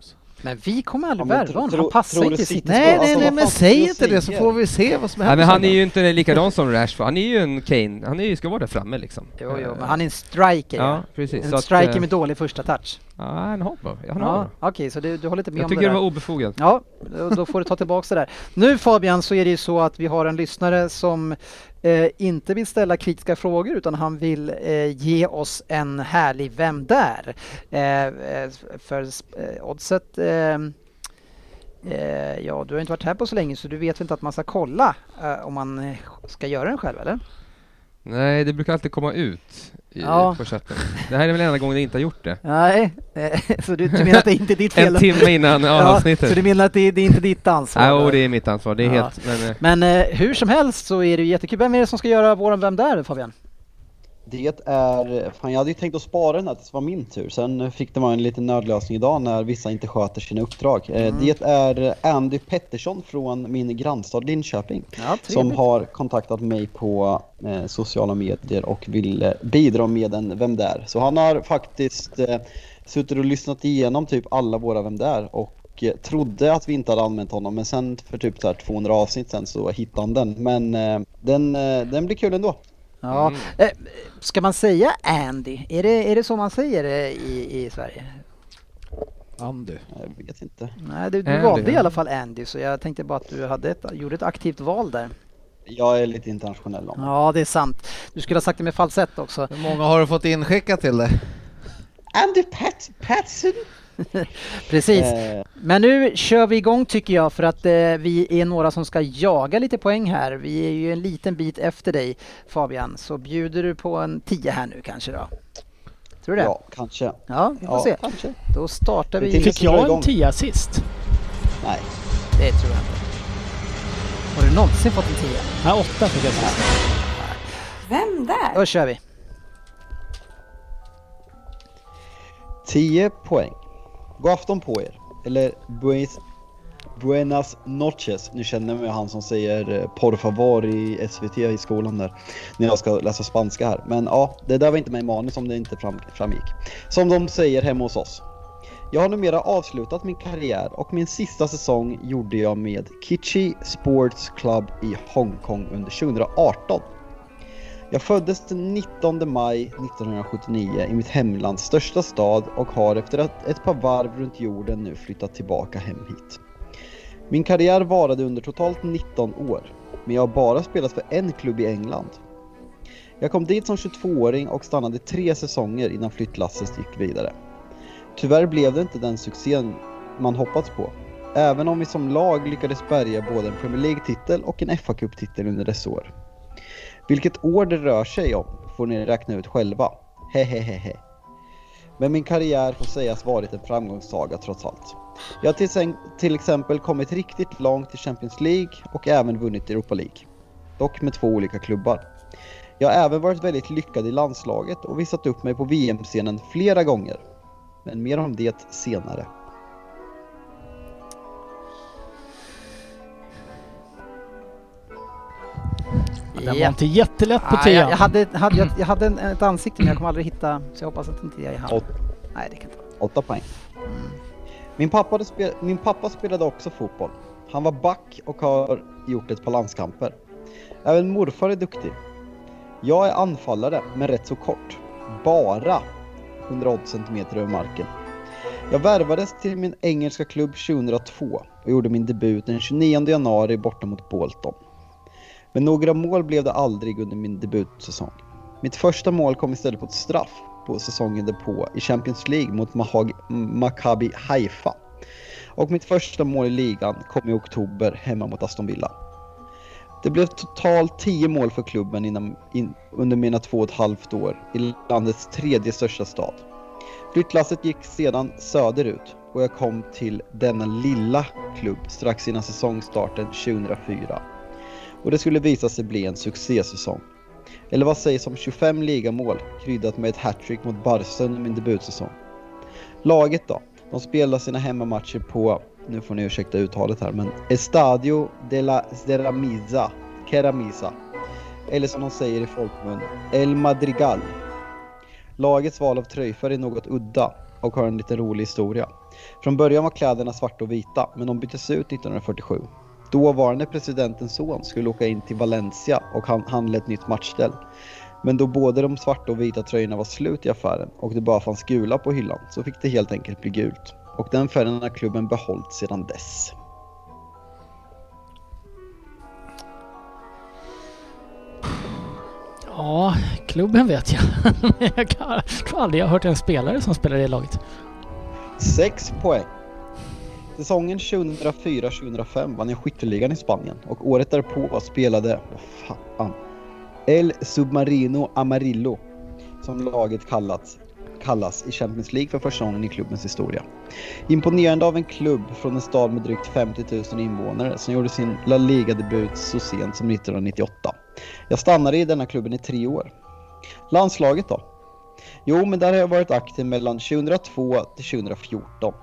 Men vi kommer aldrig Ja, värva honom, han passar inte. City Nej, nej, nej, men säg inte det så får vi se vad som Nej, händer. men han är ju inte likadan som Rashford, han är ju en Kane, han är ju, ska vara där framme liksom. Jo, jo, Eh, men han är en striker. Ja, precis. En striker eh, med dålig första touch. Ja, han har. Han har Ja. Okej, så du, du håller inte med Jag om tycker det det där? var obefogat. Ja, då, då får du ta tillbaka det där. Nu Fabian så är det ju så att vi har en lyssnare som eh, inte vill ställa kritiska frågor utan han vill eh, ge oss en härlig Vem där? Eh, eh för eh, oddset eh, eh, Ja, du har inte varit här på så länge så du vet inte att man ska kolla eh, om man ska göra den själv eller? Nej, det brukar alltid komma ut i, Ja. på chatten. Det här är väl enda gången det inte har gjort det. Nej, eh, så du, du menar att det inte är ditt fel? En timme innan Ja, avsnittet. så du menar att det, det är inte ditt ansvar? Oh, det är mitt ansvar. Det är Ja. helt... Men, eh, Men eh, hur som helst så är det jättekul. Vem är det som ska göra våran Vem där Fabian? Det är, fan jag hade ju tänkt att spara den här tills det var min tur. Sen fick det vara en liten nödlösning idag när vissa inte sköter sina uppdrag. Eh, Mm. Det är Andy Pettersson från min grannstad Linköping. Ja, som har kontaktat mig på eh, sociala medier och vill eh, bidra med en Vem där? Så han har faktiskt eh, suttit och lyssnat igenom typ alla våra Vem där? och eh, trodde att vi inte hade använt honom men sen för typ så här 200 avsnitt sen så hittade han den. Men den, den blir kul ändå. Ja. Mm. Eh, ska man säga Andy? Är det, är det så man säger det i, i Sverige? Andy. Jag vet inte. Nej, du, du Andy, valde i alla fall Andy så jag tänkte bara att du hade ett, gjorde ett aktivt val där. Jag är lite internationell om. Ja, det är sant. Du skulle ha sagt det med falsett också. Hur många har du fått inskickat till dig? Andy Pat Patson! Precis. Eh, Men nu kör vi igång tycker jag för att eh, vi är några som ska jaga lite poäng här. Vi är ju en liten bit efter dig Fabian. Så bjuder du på en 10 här nu kanske då? Tror du det? ja, kanske. Ja, vi får Ja, se. kanske. Då startar vi. Fick jag en tia sist? Nej. Det tror jag inte. Har du någonsin fått en 10? Nej, åtta fick jag sist. Vem där? Då kör vi. 10 poäng. God afton på er. Eller buenas, buenas noches. Nu känner jag mig han som säger eh, por favor i SVT i skolan där. När jag ska läsa spanska här. Men ja, det där var inte med i manus om det inte fram, framgick. Som de säger hemma hos oss. Jag har numera avslutat min karriär och min sista säsong gjorde jag med Kichi Sports Club i Hongkong under 2018. Jag föddes den 19 maj 1979 i mitt hemlands största stad och har efter ett, par varv runt jorden nu flyttat tillbaka hem hit. Min karriär varade under totalt 19 år, men jag har bara spelat för en klubb i England. Jag kom dit som 22-åring och stannade tre säsonger innan flyttlasset gick vidare. Tyvärr blev det inte den succén man hoppats på, även om vi som lag lyckades bärga både en Premier League-titel och en fa Cup-titel under dessa år. Vilket år det rör sig om får ni räkna ut själva. Hehehehe. Men min karriär får sägas varit en framgångssaga trots allt. Jag har till, till exempel kommit riktigt långt i Champions League och även vunnit Europa League. Dock med två olika klubbar. Jag har även varit väldigt lyckad i landslaget och visat upp mig på VM-scenen flera gånger. Men mer om det senare. Den var inte jättelätt på Ah, tian. jag, jag hade, hade, jag, jag hade en, ett ansikte men jag kommer aldrig hitta, så jag hoppas att inte jag är han. Åt- Nej, det kan inte vara. 8 poäng. Min pappa, spel- min pappa spelade också fotboll. Han var back och har gjort ett par landskamper. Även morfar är duktig. Jag är anfallare, men rätt så kort. Bara 180 cm över marken. Jag värvades till min engelska klubb 2002 och gjorde min debut den 29 januari borta mot Bolton. Men några mål blev det aldrig under min debutsäsong. Mitt första mål kom istället på ett straff på säsongen därpå i Champions League mot Mahag- Maccabi Haifa. Och mitt första mål i ligan kom i oktober hemma mot Aston Villa. Det blev totalt 10 mål för klubben innan, in, under mina två och ett halvt år i landets tredje största stad. Flyttlasset gick sedan söderut och jag kom till denna lilla klubb strax innan säsongstarten 2004. Och det skulle visa sig bli en succésäsong. Eller vad sägs om 25 ligamål kryddat med ett hattrick mot Barca under min debutsäsong? Laget då? De spelar sina hemmamatcher på, nu får ni ursäkta uttalet här, men Estadio de la Ceramiza, Keramisa. Eller som de säger i folkmun, El Madrigal. Lagets val av tröjfärg är något udda och har en lite rolig historia. Från början var kläderna svarta och vita, men de byttes ut 1947. Dåvarande presidentens son skulle åka in till Valencia och han handla ett nytt matchställ. Men då både de svarta och vita tröjorna var slut i affären och det bara fanns gula på hyllan så fick det helt enkelt bli gult. Och den färgen har klubben behållit sedan dess. Ja, klubben vet jag. Jag tror aldrig jag har hört en spelare som spelar i det laget. 6 poäng. Säsongen 2004-2005 vann jag skytteligan i Spanien och året därpå spelade, vad fan, El Submarino Amarillo som laget kallats, kallas i Champions League för första gången i klubbens historia. Imponerande av en klubb från en stad med drygt 50 000 invånare som gjorde sin La Liga-debut så sent som 1998. Jag stannade i denna klubben i tre år. Landslaget då? Jo, men där har jag varit aktiv mellan 2002 till 2014.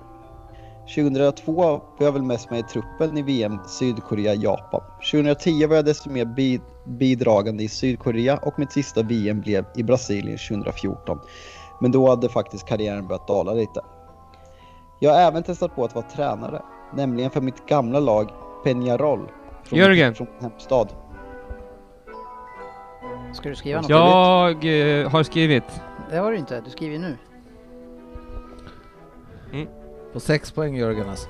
2002 var jag väl mest med i truppen i VM Sydkorea-Japan. 2010 var jag desto mer bi- bidragande i Sydkorea och mitt sista VM blev i Brasilien 2014. Men då hade faktiskt karriären börjat dala lite. Jag har även testat på att vara tränare, nämligen för mitt gamla lag Peñarol. Från, Jörgen. Från min hemstad. Ska du skriva något? Jag eh, har skrivit. Det har du inte, du skriver ju nu. På sex poäng Jörgen alltså.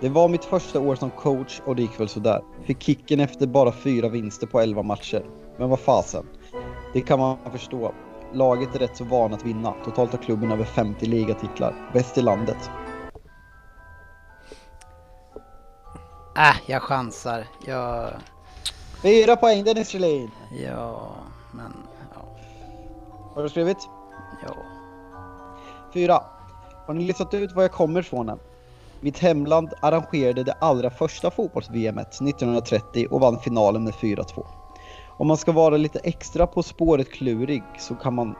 Det var mitt första år som coach och det gick väl sådär. Fick kicken efter bara fyra vinster på 11 matcher. Men vad fasen. Det kan man förstå. Laget är rätt så van att vinna. Totalt har klubben över 50 ligatitlar. Bäst i landet. Äh, jag chansar. Jag... Fyra poäng Dennis Kjellin! Ja, men... Ja. Har du skrivit? ja. Fyra. Har ni listat ut var jag kommer ifrån än? Mitt hemland arrangerade det allra första fotbolls-VM 1930 och vann finalen med 4-2. Om man ska vara lite extra på spåret klurig så kan man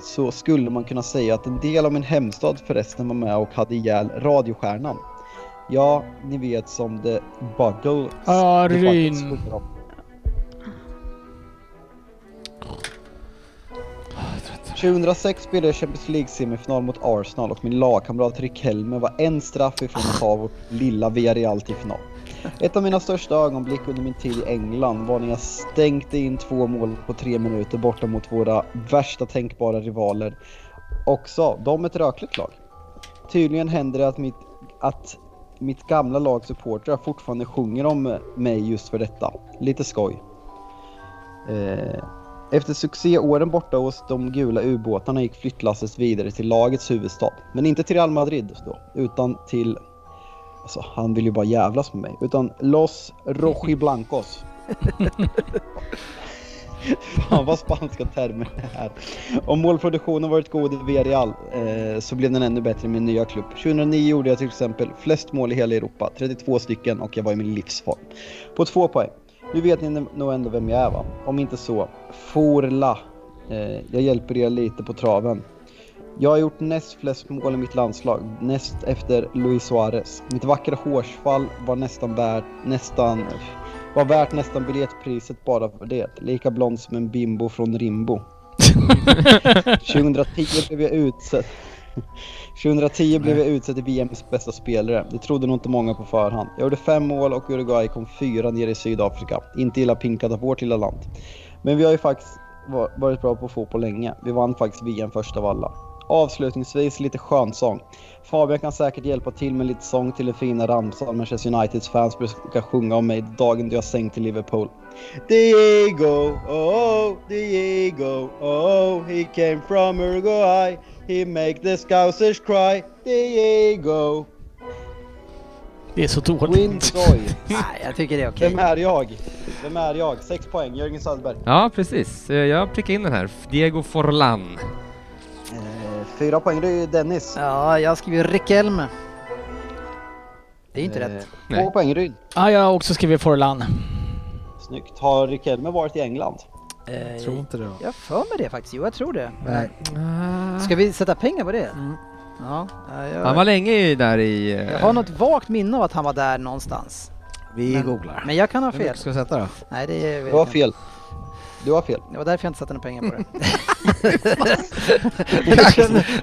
så skulle man kunna säga att en del av min hemstad förresten var med och hade ihjäl radiostjärnan. Ja, ni vet som The Buggles. Ja, 2006 spelade jag Champions League-semifinal mot Arsenal och min lagkamrat Rick Helmer var en straff ifrån att ta vårt lilla Villarreal till final. Ett av mina största ögonblick under min tid i England var när jag stänkte in två mål på tre minuter borta mot våra värsta tänkbara rivaler. Också de ett rökligt lag. Tydligen händer det att mitt, att mitt gamla lags supportrar fortfarande sjunger om mig just för detta. Lite skoj. Eh, efter succéåren borta hos de gula ubåtarna gick flyttlasset vidare till lagets huvudstad. Men inte till Real Madrid då, utan till... Alltså, han vill ju bara jävlas med mig. Utan Los Rojiblancos. Fan vad spanska termer det är. Om målproduktionen varit god i Villarreal eh, så blev den ännu bättre i min nya klubb. 2009 gjorde jag till exempel flest mål i hela Europa, 32 stycken och jag var i min livsform. På två poäng. Nu vet ni nog ändå vem jag är va? Om inte så, Forla. Eh, jag hjälper er lite på traven. Jag har gjort näst flest mål i mitt landslag, näst efter Luis Suarez. Mitt vackra hårsfall var nästan värt, nästan, var värt nästan biljettpriset bara för det. Lika blond som en bimbo från Rimbo. 2010 blev jag utsedd 2010 blev jag utsedd till VMs bästa spelare. Det trodde nog inte många på förhand. Jag gjorde fem mål och Uruguay kom fyra nere i Sydafrika. Inte illa pinkat av vårt lilla land. Men vi har ju faktiskt va- varit bra på fotboll länge. Vi vann faktiskt VM först av alla. Avslutningsvis lite skönsång. Fabian kan säkert hjälpa till med lite sång till den fina ramsan Manchester Uniteds fans brukar sjunga om mig dagen då jag sänkt till Liverpool. Diego, oh, Diego, oh, he came from Uruguay. He make the scousers cry. Diego, Det är så dåligt. Windsoy. Nej, jag tycker det är okej. Vem är jag? Vem är jag? Sex poäng, Jörgen Söderberg. Ja, precis. Eh, Jag prickar in den här. Diego Forlan. Eh, fyra poäng, det är ju Dennis. Ja, jag skriver Rikelme. Det är inte Eh, rätt. Nej. Två poäng, Ryd. Ja, jag har också skrivit Forlan. Snyggt. Har Riquelme varit i England? Eh, Jag tror inte det. Jag för mig det faktiskt. Jo, jag tror det. Nej. Ska vi sätta pengar på det? Mm. Ja, ja, jag, Han var länge där i... eh, jag har något vagt minne av att han var där någonstans. Vi Men- googlar. Men jag kan ha Hur fel. mycket ska jag sätta då? Nej, det vet Du har fel. Du har fel. Det var därför jag inte satte några pengar på det.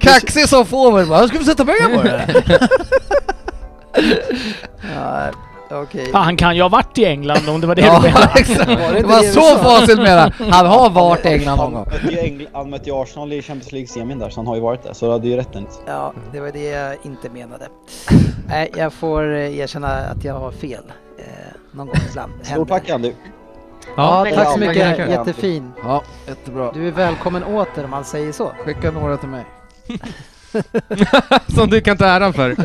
Kaxig som fåvel bara, ska vi sätta pengar på det? ja, Okej. Ja, han kan ju ha varit i England om det var det Ja, du menade. exakt. Var det Det var det så facit menar. Han har varit i England någon gång. han mötte ju Arsenal i Champions League-semin där, så han har ju varit där. Så du hade ju rätt Dennis. Ja, det var det jag inte menade. Nej, jag får eh, erkänna att jag har fel. Eh, någon gång ibland. Stort tack det. Andy. Ja, Väldigt tack så mycket. tackar. Jättefin. Ja, jättebra. Du är välkommen åter om man säger så. Skicka några till mig. Som du kan ta äran för.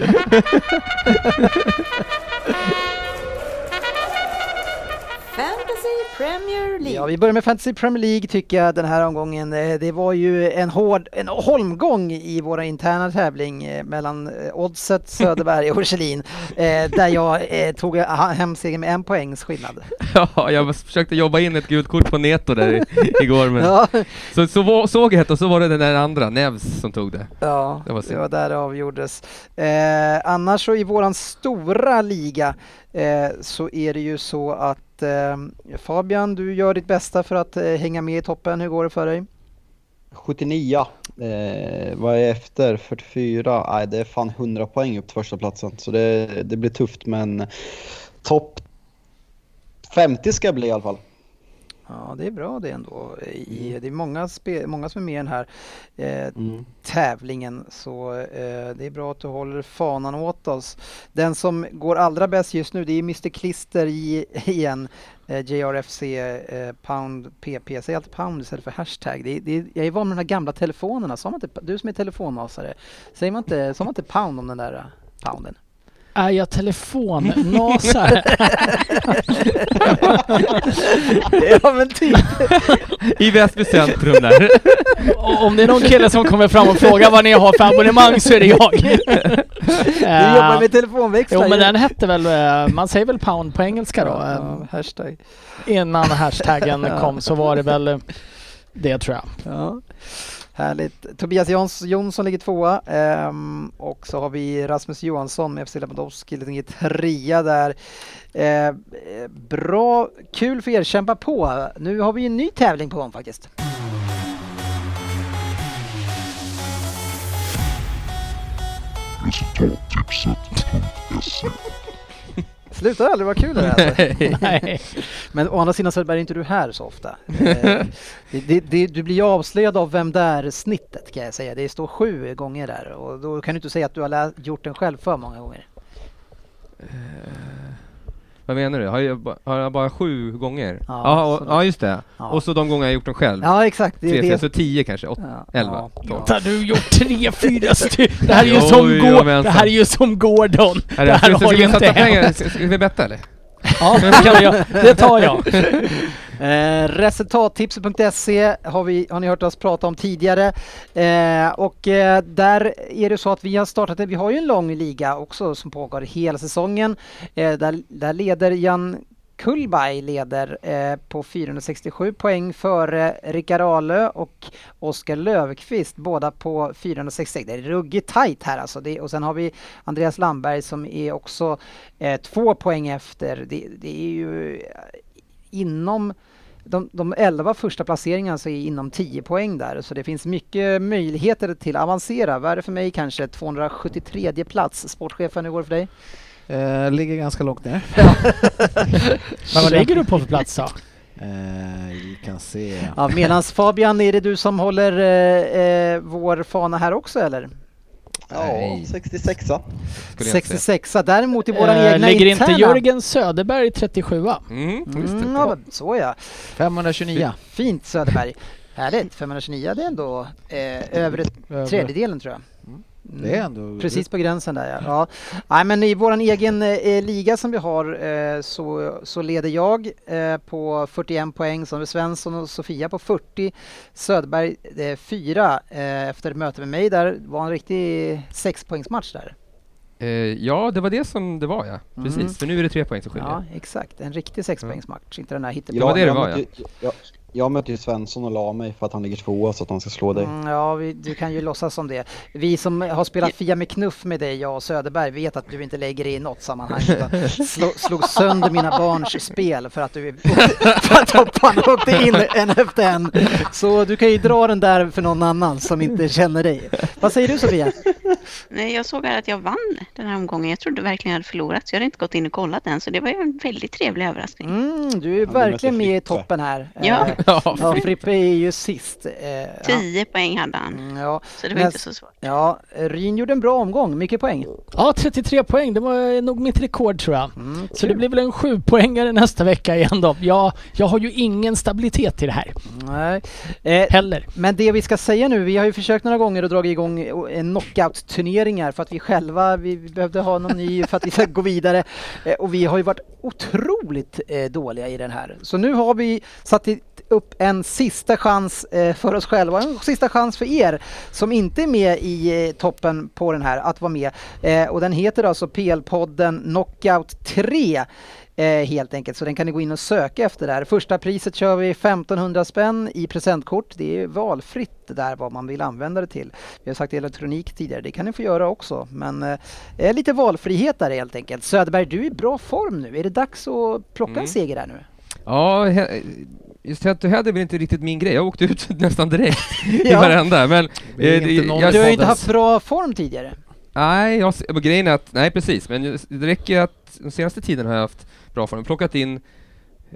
Premier League. Ja, vi börjar med Fantasy Premier League tycker jag den här omgången. Eh, Det var ju en hård, en holmgång i våra interna tävling eh, mellan eh, Oddset, Söderberg och Kjellin. Där jag tog hem segern med en poängs skillnad. Ja, jag försökte jobba in ett gult kort på Neto där igår, men Ja, så, så var- såg jag ett och så var det den där andra, Nevs, som tog det. ja Det var det var där det avgjordes. Eh, annars så i våran stora liga eh, så är det ju så att eh, Fabian, du gör ditt bästa för att eh, hänga med i toppen. Hur går det för dig? 79. Eh, vad är jag efter? 44? Nej, det är fan 100 poäng upp till första platsen. Så det, det blir tufft, men topp 50 ska jag bli i alla fall. Ja, det är bra det ändå. I, det är många, spe, många som är med i den här eh, Mm. tävlingen så eh, det är bra att du håller fanan åt oss. Den som går allra bäst just nu det är Mr Klister i, igen. Eh, JRFC eh, Pound PP. Säg alltid Pound istället för hashtag. Det, det, jag är van med de här gamla telefonerna. Sa man inte, du som är telefonasare, säger man inte, sa man inte Pound om den där eh, pounden? Är jag telefonnasare? ja men typ. I Väsby centrum där. Om det är någon kille som kommer fram och frågar vad ni har för abonnemang så är det jag. Du jobbar med telefonväxlar Jo men den hette väl, eh, man säger väl pound på engelska då. Ja, hashtag. Innan hashtaggen kom så var det väl eh, det tror jag. Ja. Härligt. Tobias Jons, Jonsson ligger tvåa ehm, och så har vi Rasmus Johansson med FC Lewandowski ligger trea där. Eh, eh, bra, kul för er, kämpa på. Nu har vi en ny tävling på gång faktiskt. Slutar aldrig vara kul det här. Nej. Men å andra sidan så är inte du här så ofta. Eh, det, det, det, du blir avslöjad av Vem där-snittet kan jag säga. Det står sju gånger där och då kan du inte säga att du har gjort den själv för många gånger. Vad menar du? Har jag, har jag bara sju gånger? Ja, Ja, och, ja just det. Ja. Och så de gånger jag gjort den själv. Ja exakt. Det, Tre, det. så tio kanske. Åtta, Ja, elva, ja, tolv. ja. Har du gjort tre, fyra stycken? Det här är ju Jo, som, men det här är ju som Gordon. Är Det här ska, har ju inte hänt. Ska, vi betta eller? Ja, det kan göra. Det tar jag. Eh, resultattipset.se har, vi, har ni hört oss prata om tidigare. Eh, och eh, där är det så att vi har startat, vi har ju en lång liga också som pågår hela säsongen. Eh, där, där leder Jan Kullberg leder eh, på 467 poäng före Rickard Ahlö och Oskar Löfqvist båda på 466. Det är ruggigt tajt här alltså. Det, och sen har vi Andreas Landberg som är också eh, två poäng efter. Det, det är ju eh, inom de, de 11 första placeringarna så är inom 10 poäng där så det finns mycket möjligheter till att avancera. Vad är det för mig kanske? 273 plats. Sportchefen, hur går det för dig? Eh, ligger ganska långt ner. Men vad ligger du på för plats då? Eh, vi kan se. Ja, medans Fabian, är det du som håller eh, eh, vår fana här också eller? Ja, Nej. 66 Skulle jag säga. 66 Däremot i våran Eh, egna ligger interna... inte Jörgen Söderberg 37 Mm. Mm, ja, så ja. 529. Fint Söderberg. Härligt, 529 det är ändå eh, Över. tredjedelen tror jag. Det är ändå... Precis på gränsen där ja. ja. Nej, men i våran egen eh, liga som vi har eh, så, så leder jag eh, på 41 poäng, som är Svensson och Sofia på 40. Söderberg eh, 4 eh, efter möte med mig där. Det var en riktig sexpoängsmatch där. Eh, ja, det var det som det var ja. Precis, Mm. för nu är det tre poäng som skiljer. Ja, exakt. En riktig sexpoängsmatch, inte den här hittepå. Det var det det var, ju- jag, jag mötte ju Svensson och la mig för att han ligger tvåa så att han ska slå dig. Mm, ja, vi, du kan ju låtsas som det. Vi som har spelat Fia med knuff med dig, jag och Söderberg, vet att du inte lägger dig i något sammanhang. Slå, slog sönder mina barns spel för att du för att hoppan åkte in en efter en. Så du kan ju dra den där för någon annan som inte känner dig. Vad säger du Sofia? Nej, jag såg här att jag vann den här omgången. Jag trodde verkligen jag hade förlorat, så jag hade inte gått in och kollat än. Så det var ju en väldigt trevlig överraskning. Mm, du är Ja, verkligen med i toppen här. Ja. Eh, Ja, ja Frippe är ju sist. Eh, ja. Tio poäng hade han, Mm, Ja, så det var Men- inte så svårt. ja, Ryn gjorde en bra omgång, mycket poäng. Ja, 33 poäng. Det var nog mitt rekord tror jag. Mm, Så det blir väl en sjupoängare nästa vecka igen då. Jag, jag har ju ingen stabilitet i det här Nej. Eh, heller. Men det vi ska säga nu, vi har ju försökt några gånger att dra igång en knockout-turneringar för att vi själva, vi behövde ha någon ny för att vi ska gå vidare. Eh, Och vi har ju varit otroligt eh, dåliga i den här. Så nu har vi satt i- upp en sista chans eh, för oss själva, en sista chans för er som inte är med i eh, toppen på den här att vara med. Eh, Och den heter alltså PL-podden Knockout 3 eh, helt enkelt. Så den kan ni gå in och söka efter där. Första priset kör vi 1500 spänn i presentkort. Det är valfritt där vad man vill använda det till. Vi har sagt elektronik tidigare, det kan ni få göra också. Men eh, lite valfrihet där helt enkelt. Söderberg, du är i bra form nu. Är det dags att plocka en Mm. seger här nu? ja just head to head är väl inte riktigt min grej. Jag åkte ut nästan direkt i varenda. Men, Det är eh, inte någon jag, Du har ju inte haft bra form tidigare. Nej, jag, men grejen är att, nej precis, men det räcker att den senaste tiden har jag haft bra form. Plockat in,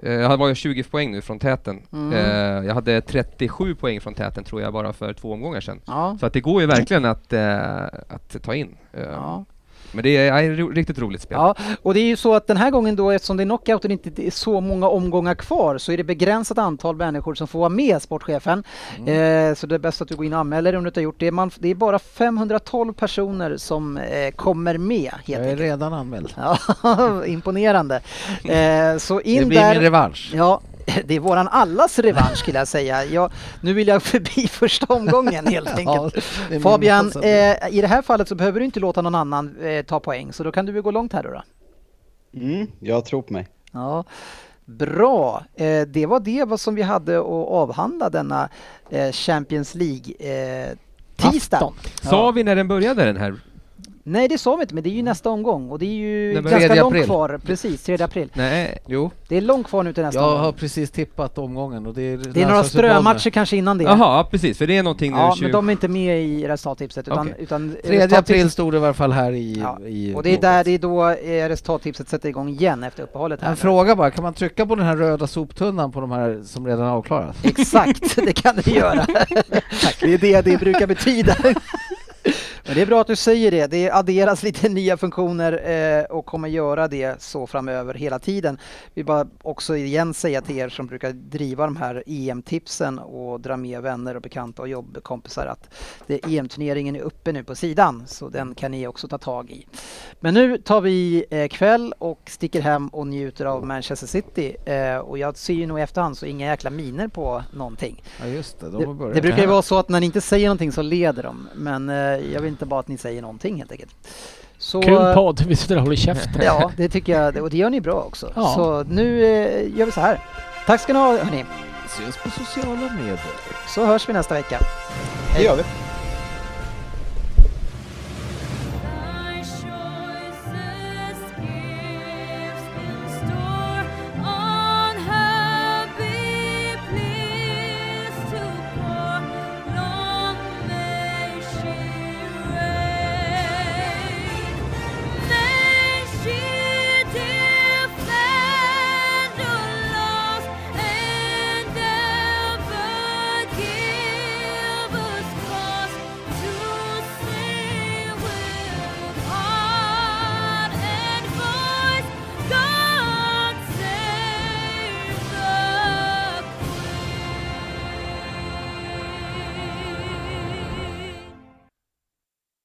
eh, jag var ju 20 poäng nu från täten. Mm. Eh, jag hade 37 poäng från täten tror jag bara för två omgångar sedan. Ja. Så att det går ju verkligen att, eh, att ta in. Eh, ja. Men det är, är ro, riktigt roligt spel. Ja, och det är ju så att den här gången då eftersom det är knockout och det inte är så många omgångar kvar så är det begränsat antal människor som får vara med, sportchefen. Eh, så det är bäst att du går in och anmäler dig om du inte har gjort det. Man, det är bara 512 personer som eh, kommer med helt Jag är enkelt. redan anmäld. Ja, imponerande. Eh, så in Det blir där. min revansch. Ja, det är våran allas revansch skulle jag säga. Jag, nu vill jag förbi första omgången helt enkelt. Ja, Fabian, eh, i det här fallet så behöver du inte låta någon annan eh, ta poäng, så då kan du väl gå långt här då. då. Mm, jag tror på mig. Ja, bra. Eh, det var det vad som vi hade att avhandla denna eh, Champions League eh, tisdag. Sa vi när den började den här? Nej, det sa vi inte, men det är ju nästa omgång och det är ju Nej, ganska 3 långt april. kvar. Precis, 3 april. Nej, Jo, Det är långt kvar nu till nästa jag omgång. har precis tippat omgången och det är Det är några strömatcher kanske innan det. jaha, ja, precis, för det är någonting nu Ja, 20... men de är inte med i resultattipset utan, Okej. utan 3 resultattipset- april stod det i alla fall här i... Ja, i Och det är där det är då eh, resultattipset sätter igång igen efter uppehållet. Här. En fråga bara, kan man trycka på den här röda soptunnan på de här som redan avklarats? Exakt, det kan du göra. Det är det det brukar betyda. Men det är bra att du säger det. Det adderas lite nya funktioner eh, och kommer göra det så framöver hela tiden. Vi bara också igen säga till er som brukar driva de här EM-tipsen och dra med vänner och bekanta och jobbkompisar att det- EM-turneringen är uppe nu på sidan så den kan ni också ta tag i. Men nu tar vi eh, kväll och sticker hem och njuter av Manchester City eh, och jag ser ju nog i efterhand så inga jäkla miner på någonting. Ja just det, de har Det, börjat. det brukar ju vara så att när ni inte säger någonting så leder de. Men jag vill inte bara att ni säger någonting helt enkelt. Så, Kul podd, vi sitter och håller käften. Ja, det tycker jag. Och det gör ni bra också. Ja. Så nu eh, gör vi så här. Tack ska ni ha hörni. Syns på sociala medier. Så hörs vi nästa vecka. Det gör vi.